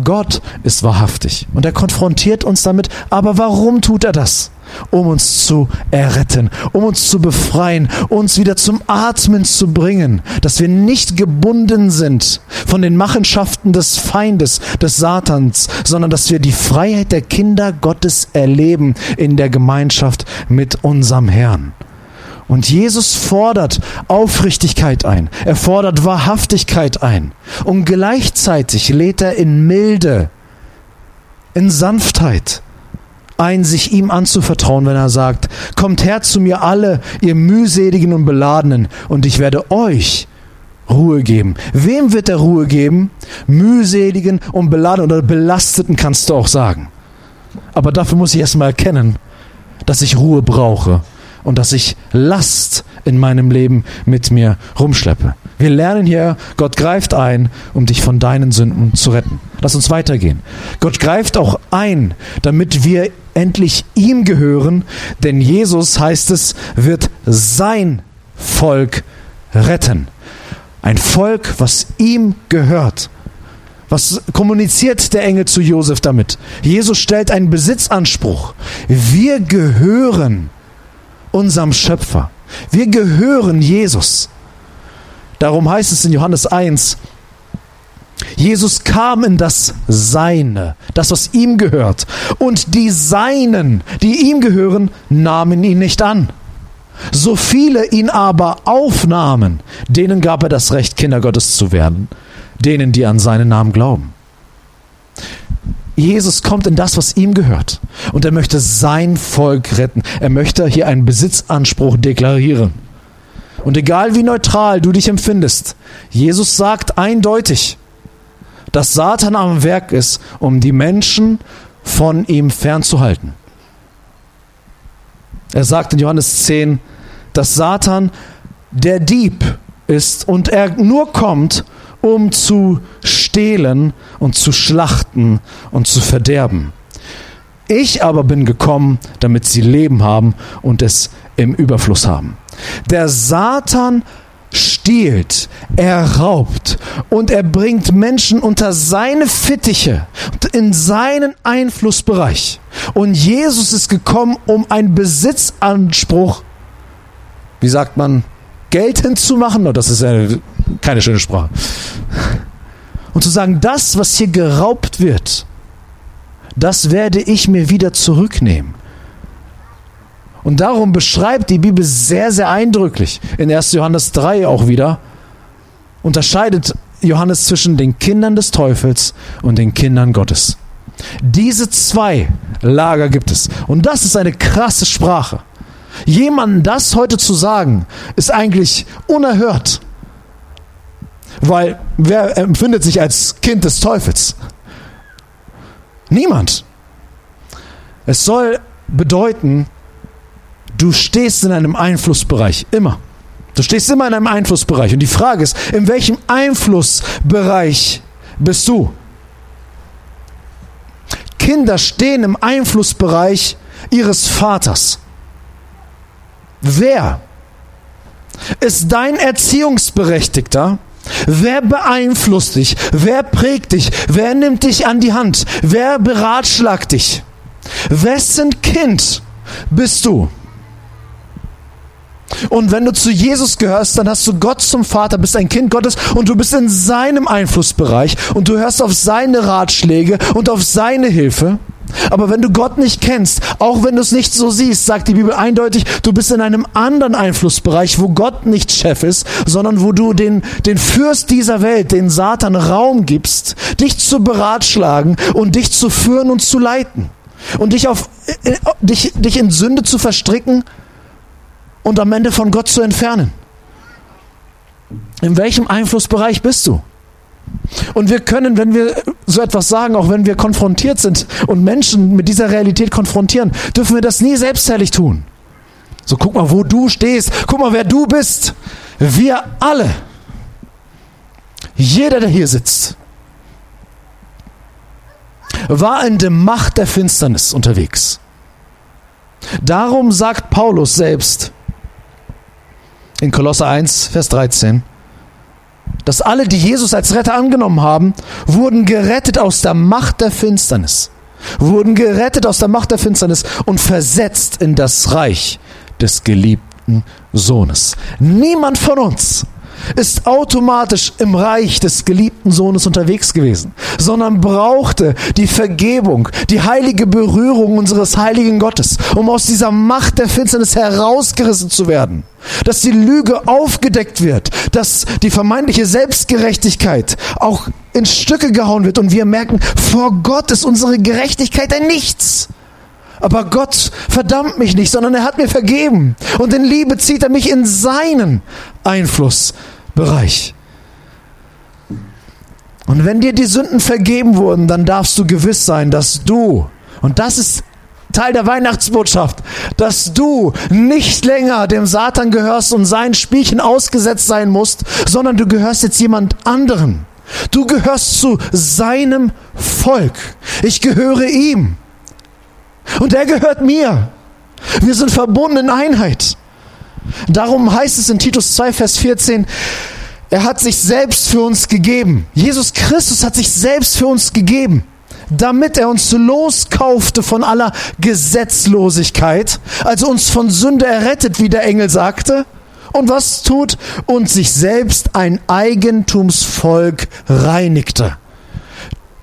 Gott ist wahrhaftig und er konfrontiert uns damit. Aber warum tut er das? Um uns zu erretten, um uns zu befreien, uns wieder zum Atmen zu bringen, dass wir nicht gebunden sind von den Machenschaften des Feindes, des Satans, sondern dass wir die Freiheit der Kinder Gottes erleben in der Gemeinschaft mit unserem Herrn. Und Jesus fordert Aufrichtigkeit ein, er fordert Wahrhaftigkeit ein und gleichzeitig lädt er in Milde, in Sanftheit ein, sich ihm anzuvertrauen, wenn er sagt, kommt her zu mir alle, ihr mühseligen und beladenen, und ich werde euch Ruhe geben. Wem wird er Ruhe geben? Mühseligen und beladenen oder belasteten kannst du auch sagen. Aber dafür muss ich erstmal erkennen, dass ich Ruhe brauche und dass ich Last in meinem Leben mit mir rumschleppe. Wir lernen hier, Gott greift ein, um dich von deinen Sünden zu retten. Lass uns weitergehen. Gott greift auch ein, damit wir endlich ihm gehören, denn Jesus, heißt es, wird sein Volk retten. Ein Volk, was ihm gehört. Was kommuniziert der Engel zu Josef damit? Jesus stellt einen Besitzanspruch. Wir gehören unserem Schöpfer. Wir gehören Jesus. Darum heißt es in Johannes 1, Jesus kam in das Seine, das, was ihm gehört. Und die Seinen, die ihm gehören, nahmen ihn nicht an. So viele ihn aber aufnahmen, denen gab er das Recht, Kinder Gottes zu werden, denen, die an seinen Namen glauben. Jesus kommt in das, was ihm gehört. Und er möchte sein Volk retten. Er möchte hier einen Besitzanspruch deklarieren. Und egal wie neutral du dich empfindest, Jesus sagt eindeutig, dass Satan am Werk ist, um die Menschen von ihm fernzuhalten. Er sagt in Johannes 10, dass Satan der Dieb ist und er nur kommt, um zu stehlen und zu schlachten und zu verderben. Ich aber bin gekommen, damit sie Leben haben und es im Überfluss haben. Der Satan stiehlt, er raubt und er bringt Menschen unter seine Fittiche, in seinen Einflussbereich. Und Jesus ist gekommen, um einen Besitzanspruch, wie sagt man, geltend zu machen. Oh, das ist eine, keine schöne Sprache. Und zu sagen, das, was hier geraubt wird, das werde ich mir wieder zurücknehmen. Und darum beschreibt die Bibel sehr, sehr eindrücklich in 1. Johannes 3 auch wieder, unterscheidet Johannes zwischen den Kindern des Teufels und den Kindern Gottes. Diese zwei Lager gibt es. Und das ist eine krasse Sprache. Jemandem das heute zu sagen, ist eigentlich unerhört. Weil wer empfindet sich als Kind des Teufels? Niemand. Es soll bedeuten, du stehst in einem Einflussbereich, immer. Du stehst immer in einem Einflussbereich. Und die Frage ist, in welchem Einflussbereich bist du? Kinder stehen im Einflussbereich ihres Vaters. Wer ist dein Erziehungsberechtigter? Wer beeinflusst dich? Wer prägt dich? Wer nimmt dich an die Hand? Wer beratschlagt dich? Wessen Kind bist du? Und wenn du zu Jesus gehörst, dann hast du Gott zum Vater, bist ein Kind Gottes und du bist in seinem Einflussbereich und du hörst auf seine Ratschläge und auf seine Hilfe. Aber wenn du Gott nicht kennst, auch wenn du es nicht so siehst, sagt die Bibel eindeutig, du bist in einem anderen Einflussbereich, wo Gott nicht Chef ist, sondern wo du den, den Fürst dieser Welt, den Satan, Raum gibst, dich zu beratschlagen und dich zu führen und zu leiten. Und dich, auf, äh, dich, dich in Sünde zu verstricken und am Ende von Gott zu entfernen. In welchem Einflussbereich bist du? Und wir können, wenn wir so etwas sagen, auch wenn wir konfrontiert sind und Menschen mit dieser Realität konfrontieren, dürfen wir das nie selbstherrlich tun. So guck mal, wo du stehst, guck mal, wer du bist. Wir alle, jeder, der hier sitzt, war in der Macht der Finsternis unterwegs. Darum sagt Paulus selbst in Kolosser 1, Vers 13, dass alle, die Jesus als Retter angenommen haben, wurden gerettet aus der Macht der Finsternis. Wurden gerettet aus der Macht der Finsternis und versetzt in das Reich des geliebten Sohnes. Niemand von uns ist automatisch im Reich des geliebten Sohnes unterwegs gewesen, sondern brauchte die Vergebung, die heilige Berührung unseres heiligen Gottes, um aus dieser Macht der Finsternis herausgerissen zu werden. Dass die Lüge aufgedeckt wird, dass die vermeintliche Selbstgerechtigkeit auch in Stücke gehauen wird und wir merken, vor Gott ist unsere Gerechtigkeit ein Nichts. Aber Gott verdammt mich nicht, sondern er hat mir vergeben. Und in Liebe zieht er mich in seinen Einflussbereich. Und wenn dir die Sünden vergeben wurden, dann darfst du gewiss sein, dass du, und das ist Teil der Weihnachtsbotschaft, dass du nicht länger dem Satan gehörst und sein Spielchen ausgesetzt sein musst, sondern du gehörst jetzt jemand anderen. Du gehörst zu seinem Volk. Ich gehöre ihm. Und er gehört mir. Wir sind verbunden in Einheit. Darum heißt es in Titus 2, Vers 14, er hat sich selbst für uns gegeben. Jesus Christus hat sich selbst für uns gegeben, damit er uns loskaufte von aller Gesetzlosigkeit, also uns von Sünde errettet, wie der Engel sagte. Und was tut? Und sich selbst ein Eigentumsvolk reinigte.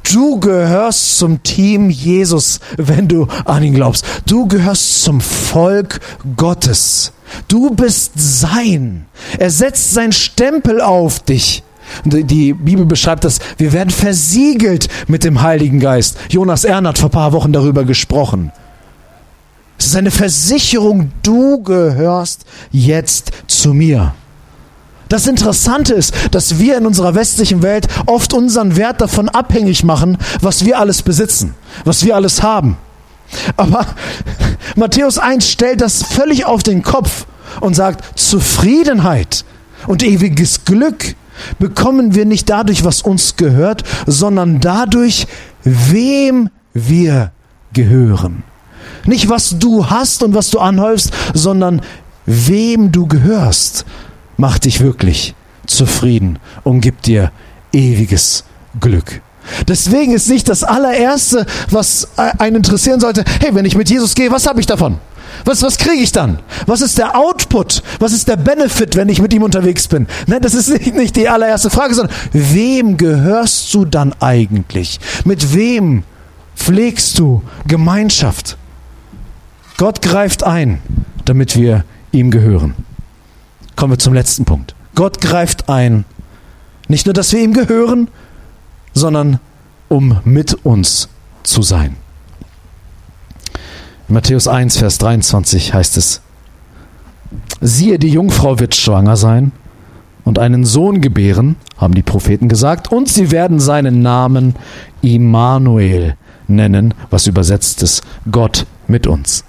Du gehörst zum Team Jesus, wenn du an ihn glaubst. Du gehörst zum Volk Gottes. Du bist sein. Er setzt seinen Stempel auf dich. Die Bibel beschreibt das, wir werden versiegelt mit dem Heiligen Geist. Jonas Ern hat vor ein paar Wochen darüber gesprochen. Es ist eine Versicherung, du gehörst jetzt zu mir. Das Interessante ist, dass wir in unserer westlichen Welt oft unseren Wert davon abhängig machen, was wir alles besitzen, was wir alles haben. Aber (laughs) Matthäus 1 stellt das völlig auf den Kopf und sagt, Zufriedenheit und ewiges Glück bekommen wir nicht dadurch, was uns gehört, sondern dadurch, wem wir gehören. Nicht was du hast und was du anhäufst, sondern wem du gehörst, macht dich wirklich zufrieden und gibt dir ewiges Glück. Deswegen ist nicht das allererste, was einen interessieren sollte, hey, wenn ich mit Jesus gehe, was habe ich davon? Was, was kriege ich dann? Was ist der Output? Was ist der Benefit, wenn ich mit ihm unterwegs bin? Ne, das ist (laughs) nicht, nicht die allererste Frage, sondern wem gehörst du dann eigentlich? Mit wem pflegst du Gemeinschaft? Gott greift ein, damit wir ihm gehören. Kommen wir zum letzten Punkt. Gott greift ein, nicht nur, dass wir ihm gehören, sondern um mit uns zu sein. In Matthäus 1, Vers 23 heißt es, siehe, die Jungfrau wird schwanger sein und einen Sohn gebären, haben die Propheten gesagt, und sie werden seinen Namen Immanuel nennen, was übersetzt ist, Gott mit uns.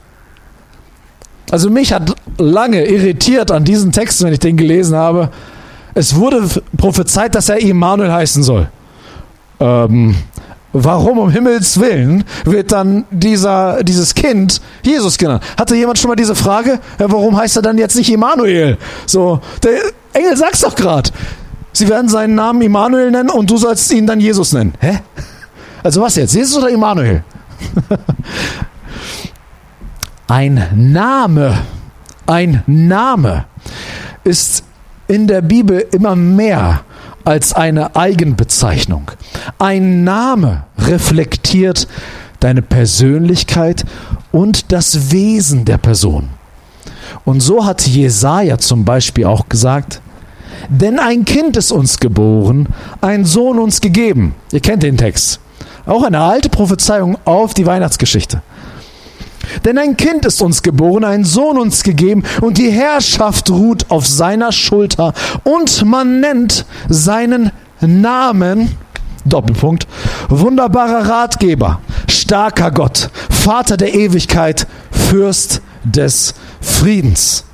Also mich hat lange irritiert an diesen Texten, wenn ich den gelesen habe. Es wurde prophezeit, dass er Immanuel heißen soll. Ähm, warum um Himmels Willen wird dann dieser, dieses Kind Jesus genannt? Hatte jemand schon mal diese Frage? Warum heißt er dann jetzt nicht Immanuel? So, der Engel sagt's doch gerade. Sie werden seinen Namen Immanuel nennen und du sollst ihn dann Jesus nennen. Hä? Also was jetzt? Jesus oder Immanuel? (laughs) Ein Name, ein Name ist in der Bibel immer mehr als eine Eigenbezeichnung. Ein Name reflektiert deine Persönlichkeit und das Wesen der Person. Und so hat Jesaja zum Beispiel auch gesagt, denn ein Kind ist uns geboren, ein Sohn uns gegeben. Ihr kennt den Text. Auch eine alte Prophezeiung auf die Weihnachtsgeschichte. Denn ein Kind ist uns geboren, ein Sohn uns gegeben, und die Herrschaft ruht auf seiner Schulter, und man nennt seinen Namen, Doppelpunkt, wunderbarer Ratgeber, starker Gott, Vater der Ewigkeit, Fürst des Friedens.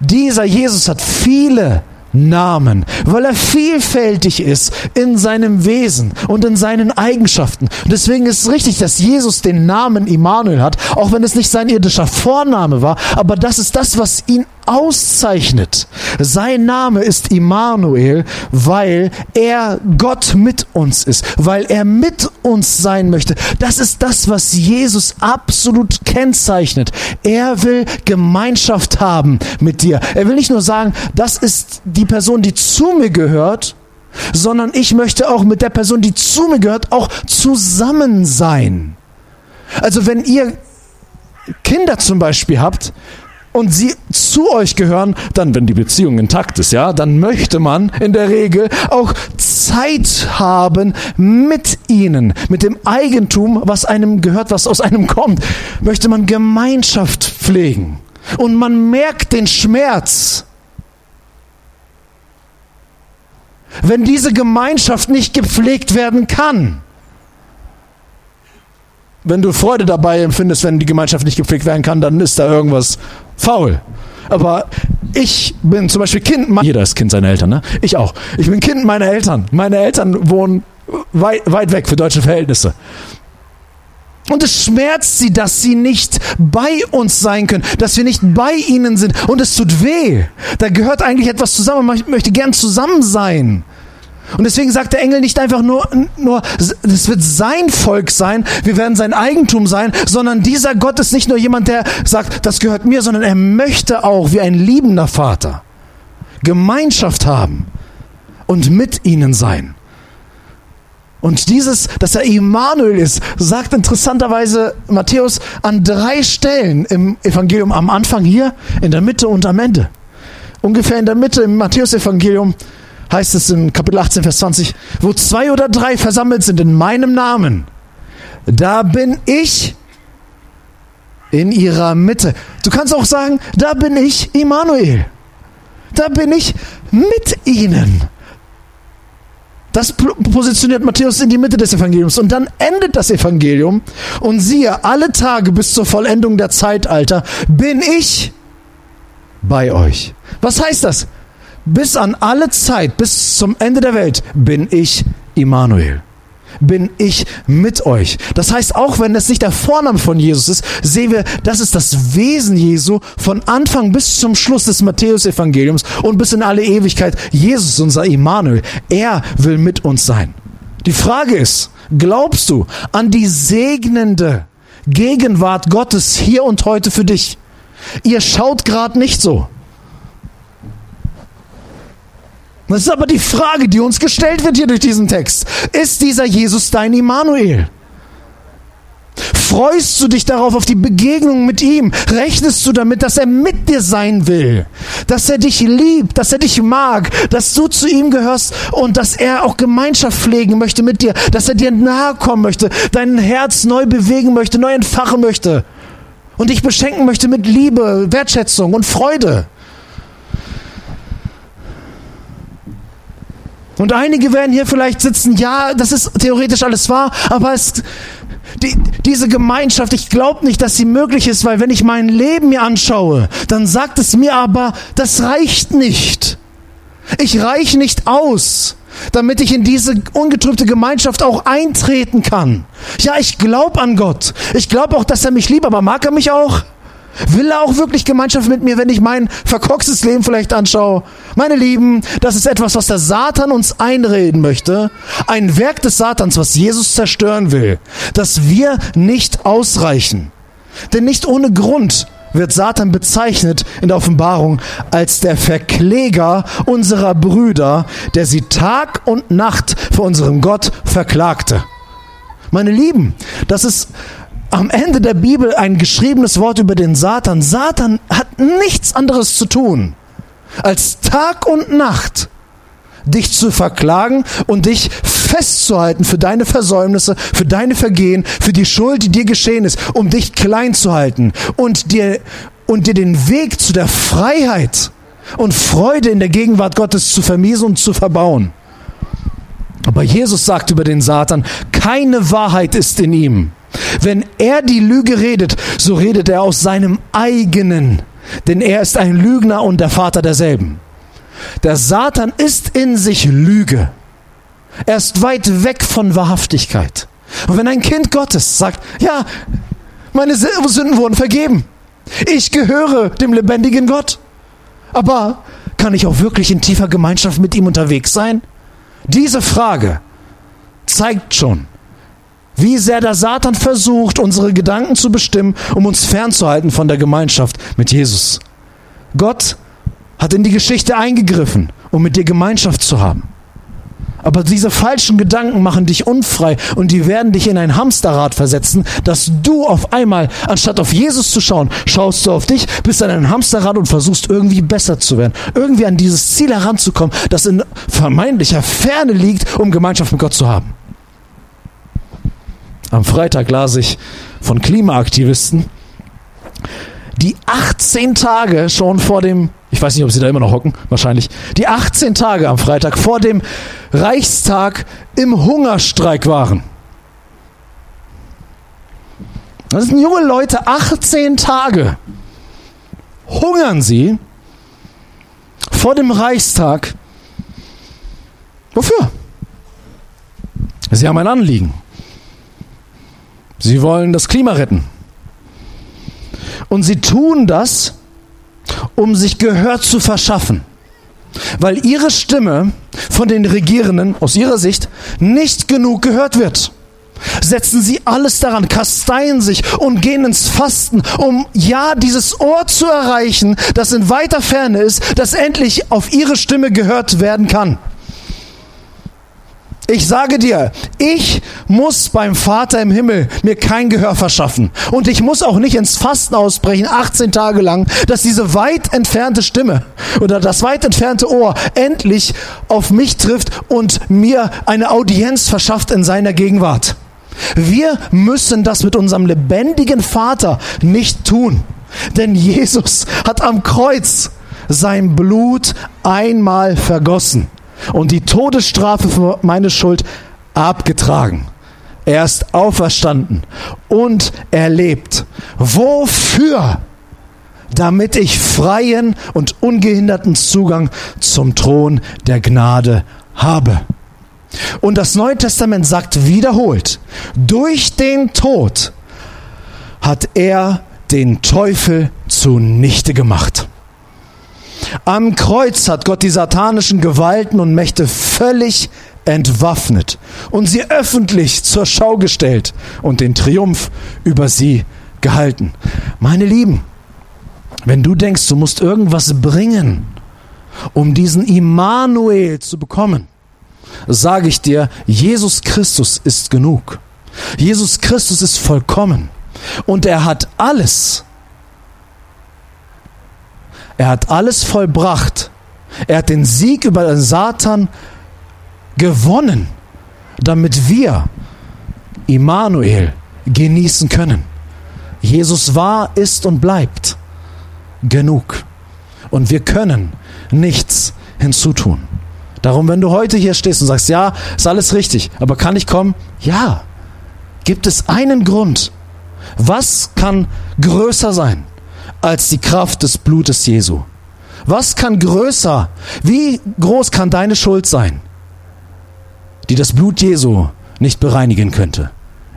Dieser Jesus hat viele Namen, weil er vielfältig ist in seinem Wesen und in seinen Eigenschaften. Und deswegen ist es richtig, dass Jesus den Namen Immanuel hat, auch wenn es nicht sein irdischer Vorname war, aber das ist das, was ihn auszeichnet. Sein Name ist Immanuel, weil er Gott mit uns ist, weil er mit uns sein möchte. Das ist das, was Jesus absolut kennzeichnet. Er will Gemeinschaft haben mit dir. Er will nicht nur sagen, das ist die Person, die zu mir gehört, sondern ich möchte auch mit der Person, die zu mir gehört, auch zusammen sein. Also wenn ihr Kinder zum Beispiel habt, und sie zu euch gehören, dann, wenn die Beziehung intakt ist, ja, dann möchte man in der Regel auch Zeit haben mit ihnen, mit dem Eigentum, was einem gehört, was aus einem kommt, möchte man Gemeinschaft pflegen. Und man merkt den Schmerz, wenn diese Gemeinschaft nicht gepflegt werden kann wenn du Freude dabei empfindest, wenn die Gemeinschaft nicht gepflegt werden kann, dann ist da irgendwas faul. Aber ich bin zum Beispiel Kind, jeder ist Kind seiner Eltern, ne? Ich auch. Ich bin Kind meiner Eltern. Meine Eltern wohnen weit, weit weg für deutsche Verhältnisse. Und es schmerzt sie, dass sie nicht bei uns sein können, dass wir nicht bei ihnen sind. Und es tut weh. Da gehört eigentlich etwas zusammen. Man möchte gern zusammen sein. Und deswegen sagt der Engel nicht einfach nur, nur, es wird sein Volk sein, wir werden sein Eigentum sein, sondern dieser Gott ist nicht nur jemand, der sagt, das gehört mir, sondern er möchte auch wie ein liebender Vater Gemeinschaft haben und mit ihnen sein. Und dieses, dass er Immanuel ist, sagt interessanterweise Matthäus an drei Stellen im Evangelium. Am Anfang hier, in der Mitte und am Ende. Ungefähr in der Mitte im Matthäusevangelium heißt es in Kapitel 18, Vers 20, wo zwei oder drei versammelt sind in meinem Namen, da bin ich in ihrer Mitte. Du kannst auch sagen, da bin ich Immanuel. Da bin ich mit ihnen. Das positioniert Matthäus in die Mitte des Evangeliums. Und dann endet das Evangelium. Und siehe, alle Tage bis zur Vollendung der Zeitalter bin ich bei euch. Was heißt das? Bis an alle Zeit, bis zum Ende der Welt bin ich Immanuel bin ich mit euch. Das heißt, auch wenn das nicht der Vorname von Jesus ist, sehen wir, das ist das Wesen Jesu von Anfang bis zum Schluss des Matthäus-Evangeliums und bis in alle Ewigkeit. Jesus, unser Immanuel, er will mit uns sein. Die Frage ist, glaubst du an die segnende Gegenwart Gottes hier und heute für dich? Ihr schaut gerade nicht so. Das ist aber die Frage, die uns gestellt wird hier durch diesen Text. Ist dieser Jesus dein Immanuel? Freust du dich darauf, auf die Begegnung mit ihm? Rechnest du damit, dass er mit dir sein will? Dass er dich liebt, dass er dich mag, dass du zu ihm gehörst und dass er auch Gemeinschaft pflegen möchte mit dir, dass er dir nahe kommen möchte, dein Herz neu bewegen möchte, neu entfachen möchte und dich beschenken möchte mit Liebe, Wertschätzung und Freude? Und einige werden hier vielleicht sitzen, ja, das ist theoretisch alles wahr, aber es, die, diese Gemeinschaft, ich glaube nicht, dass sie möglich ist, weil wenn ich mein Leben mir anschaue, dann sagt es mir aber, das reicht nicht. Ich reiche nicht aus, damit ich in diese ungetrübte Gemeinschaft auch eintreten kann. Ja, ich glaube an Gott. Ich glaube auch, dass er mich liebt, aber mag er mich auch? Will er auch wirklich Gemeinschaft mit mir, wenn ich mein verkorkstes Leben vielleicht anschaue? Meine Lieben, das ist etwas, was der Satan uns einreden möchte. Ein Werk des Satans, was Jesus zerstören will. Dass wir nicht ausreichen. Denn nicht ohne Grund wird Satan bezeichnet in der Offenbarung als der Verkläger unserer Brüder, der sie Tag und Nacht vor unserem Gott verklagte. Meine Lieben, das ist am Ende der Bibel ein geschriebenes Wort über den Satan. Satan hat nichts anderes zu tun, als Tag und Nacht dich zu verklagen und dich festzuhalten für deine Versäumnisse, für deine Vergehen, für die Schuld, die dir geschehen ist, um dich klein zu halten und dir, und dir den Weg zu der Freiheit und Freude in der Gegenwart Gottes zu vermiesen und zu verbauen. Aber Jesus sagt über den Satan, keine Wahrheit ist in ihm. Wenn er die Lüge redet, so redet er aus seinem eigenen, denn er ist ein Lügner und der Vater derselben. Der Satan ist in sich Lüge. Er ist weit weg von Wahrhaftigkeit. Und wenn ein Kind Gottes sagt, ja, meine Sünden wurden vergeben, ich gehöre dem lebendigen Gott, aber kann ich auch wirklich in tiefer Gemeinschaft mit ihm unterwegs sein? Diese Frage zeigt schon, wie sehr der Satan versucht, unsere Gedanken zu bestimmen, um uns fernzuhalten von der Gemeinschaft mit Jesus. Gott hat in die Geschichte eingegriffen, um mit dir Gemeinschaft zu haben. Aber diese falschen Gedanken machen dich unfrei und die werden dich in ein Hamsterrad versetzen, dass du auf einmal, anstatt auf Jesus zu schauen, schaust du auf dich, bist in einem Hamsterrad und versuchst irgendwie besser zu werden, irgendwie an dieses Ziel heranzukommen, das in vermeintlicher Ferne liegt, um Gemeinschaft mit Gott zu haben. Am Freitag las ich von Klimaaktivisten, die 18 Tage schon vor dem, ich weiß nicht, ob sie da immer noch hocken, wahrscheinlich, die 18 Tage am Freitag vor dem Reichstag im Hungerstreik waren. Das sind junge Leute, 18 Tage hungern sie vor dem Reichstag. Wofür? Sie haben ein Anliegen. Sie wollen das Klima retten. Und sie tun das, um sich Gehör zu verschaffen. Weil ihre Stimme von den Regierenden aus ihrer Sicht nicht genug gehört wird. Setzen sie alles daran, kasteien sich und gehen ins Fasten, um ja dieses Ohr zu erreichen, das in weiter Ferne ist, das endlich auf ihre Stimme gehört werden kann. Ich sage dir, ich muss beim Vater im Himmel mir kein Gehör verschaffen. Und ich muss auch nicht ins Fasten ausbrechen, 18 Tage lang, dass diese weit entfernte Stimme oder das weit entfernte Ohr endlich auf mich trifft und mir eine Audienz verschafft in seiner Gegenwart. Wir müssen das mit unserem lebendigen Vater nicht tun. Denn Jesus hat am Kreuz sein Blut einmal vergossen und die Todesstrafe für meine Schuld abgetragen. Er ist auferstanden und er lebt. Wofür? Damit ich freien und ungehinderten Zugang zum Thron der Gnade habe. Und das Neue Testament sagt wiederholt, durch den Tod hat er den Teufel zunichte gemacht. Am Kreuz hat Gott die satanischen Gewalten und Mächte völlig entwaffnet und sie öffentlich zur Schau gestellt und den Triumph über sie gehalten. Meine Lieben, wenn du denkst, du musst irgendwas bringen, um diesen Immanuel zu bekommen, sage ich dir, Jesus Christus ist genug. Jesus Christus ist vollkommen und er hat alles er hat alles vollbracht. Er hat den Sieg über den Satan gewonnen, damit wir Immanuel genießen können. Jesus war, ist und bleibt genug. Und wir können nichts hinzutun. Darum, wenn du heute hier stehst und sagst, ja, ist alles richtig, aber kann ich kommen? Ja. Gibt es einen Grund? Was kann größer sein als die Kraft des Blutes Jesu? Was kann größer, wie groß kann deine Schuld sein, die das Blut Jesu nicht bereinigen könnte?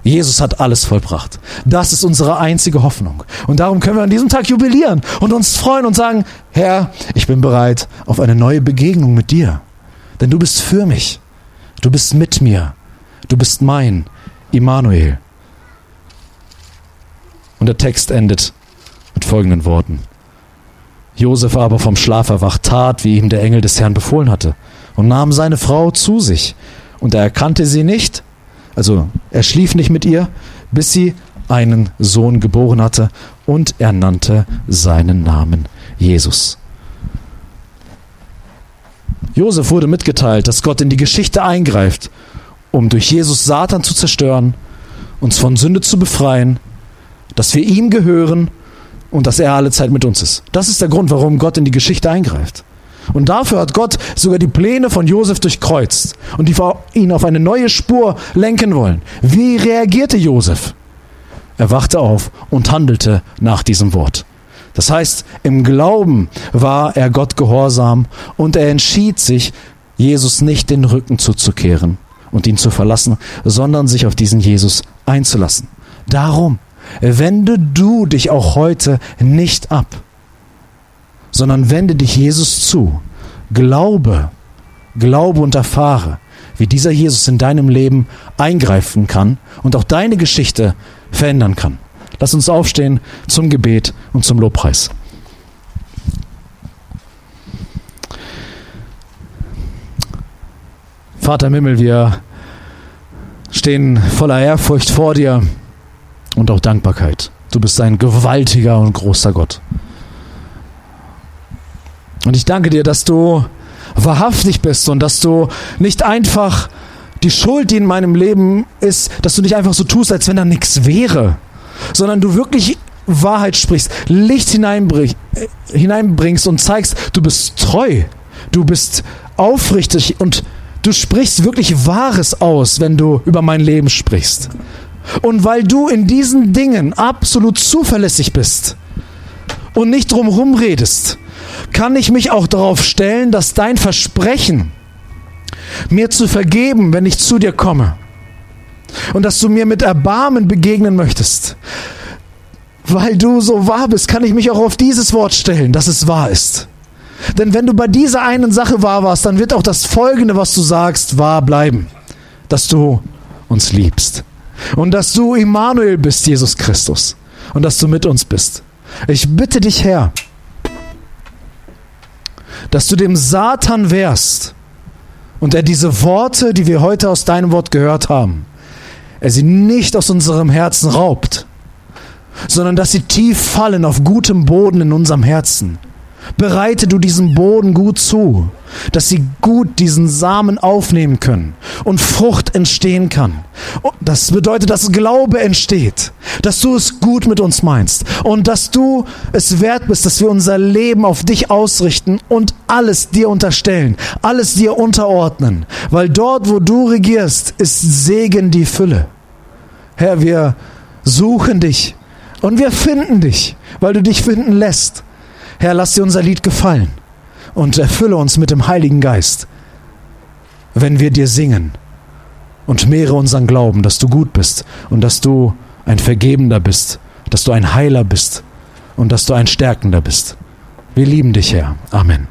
Jesus hat alles vollbracht. Das ist unsere einzige Hoffnung. Und darum können wir an diesem Tag jubilieren und uns freuen und sagen, Herr, ich bin bereit auf eine neue Begegnung mit dir. Denn du bist für mich. Du bist mit mir. Du bist mein Immanuel. Und der Text endet folgenden Worten. Josef aber vom Schlaf erwacht, tat, wie ihm der Engel des Herrn befohlen hatte, und nahm seine Frau zu sich. Und er erkannte sie nicht, also er schlief nicht mit ihr, bis sie einen Sohn geboren hatte, und er nannte seinen Namen Jesus. Josef wurde mitgeteilt, dass Gott in die Geschichte eingreift, um durch Jesus Satan zu zerstören, uns von Sünde zu befreien, dass wir ihm gehören und dass er alle Zeit mit uns ist. Das ist der Grund, warum Gott in die Geschichte eingreift. Und dafür hat Gott sogar die Pläne von Josef durchkreuzt und die ihn auf eine neue Spur lenken wollen. Wie reagierte Josef? Er wachte auf und handelte nach diesem Wort. Das heißt, im Glauben war er Gott gehorsam und er entschied sich, Jesus nicht den Rücken zuzukehren und ihn zu verlassen, sondern sich auf diesen Jesus einzulassen. Darum wende du dich auch heute nicht ab, sondern wende dich Jesus zu. Glaube, glaube und erfahre, wie dieser Jesus in deinem Leben eingreifen kann und auch deine Geschichte verändern kann. Lass uns aufstehen zum Gebet und zum Lobpreis. Vater im Himmel, wir stehen voller Ehrfurcht vor dir und auch Dankbarkeit. Du bist ein gewaltiger und großer Gott. Und ich danke dir, dass du wahrhaftig bist und dass du nicht einfach die Schuld, die in meinem Leben ist, dass du nicht einfach so tust, als wenn da nichts wäre, sondern du wirklich Wahrheit sprichst, Licht hineinbringst, äh, hineinbringst und zeigst, du bist treu, du bist aufrichtig und du sprichst wirklich Wahres aus, wenn du über mein Leben sprichst. Und weil du in diesen Dingen absolut zuverlässig bist und nicht drumherum redest, kann ich mich auch darauf stellen, dass dein Versprechen, mir zu vergeben, wenn ich zu dir komme, und dass du mir mit Erbarmen begegnen möchtest, weil du so wahr bist, kann ich mich auch auf dieses Wort stellen, dass es wahr ist. Denn wenn du bei dieser einen Sache wahr warst, dann wird auch das Folgende, was du sagst, wahr bleiben, dass du uns liebst. Und dass du Immanuel bist, Jesus Christus. Und dass du mit uns bist. Ich bitte dich, Herr, dass du dem Satan wehrst Und er diese Worte, die wir heute aus deinem Wort gehört haben, er sie nicht aus unserem Herzen raubt, sondern dass sie tief fallen auf gutem Boden in unserem Herzen. Bereite du diesen Boden gut zu, dass sie gut diesen Samen aufnehmen können und Frucht entstehen kann. Das bedeutet, dass Glaube entsteht, dass du es gut mit uns meinst und dass du es wert bist, dass wir unser Leben auf dich ausrichten und alles dir unterstellen, alles dir unterordnen, weil dort, wo du regierst, ist Segen die Fülle. Herr, wir suchen dich und wir finden dich, weil du dich finden lässt. Herr, lass dir unser Lied gefallen und erfülle uns mit dem Heiligen Geist, wenn wir dir singen und mehre unseren Glauben, dass du gut bist und dass du ein Vergebender bist, dass du ein Heiler bist und dass du ein Stärkender bist. Wir lieben dich, Herr. Amen.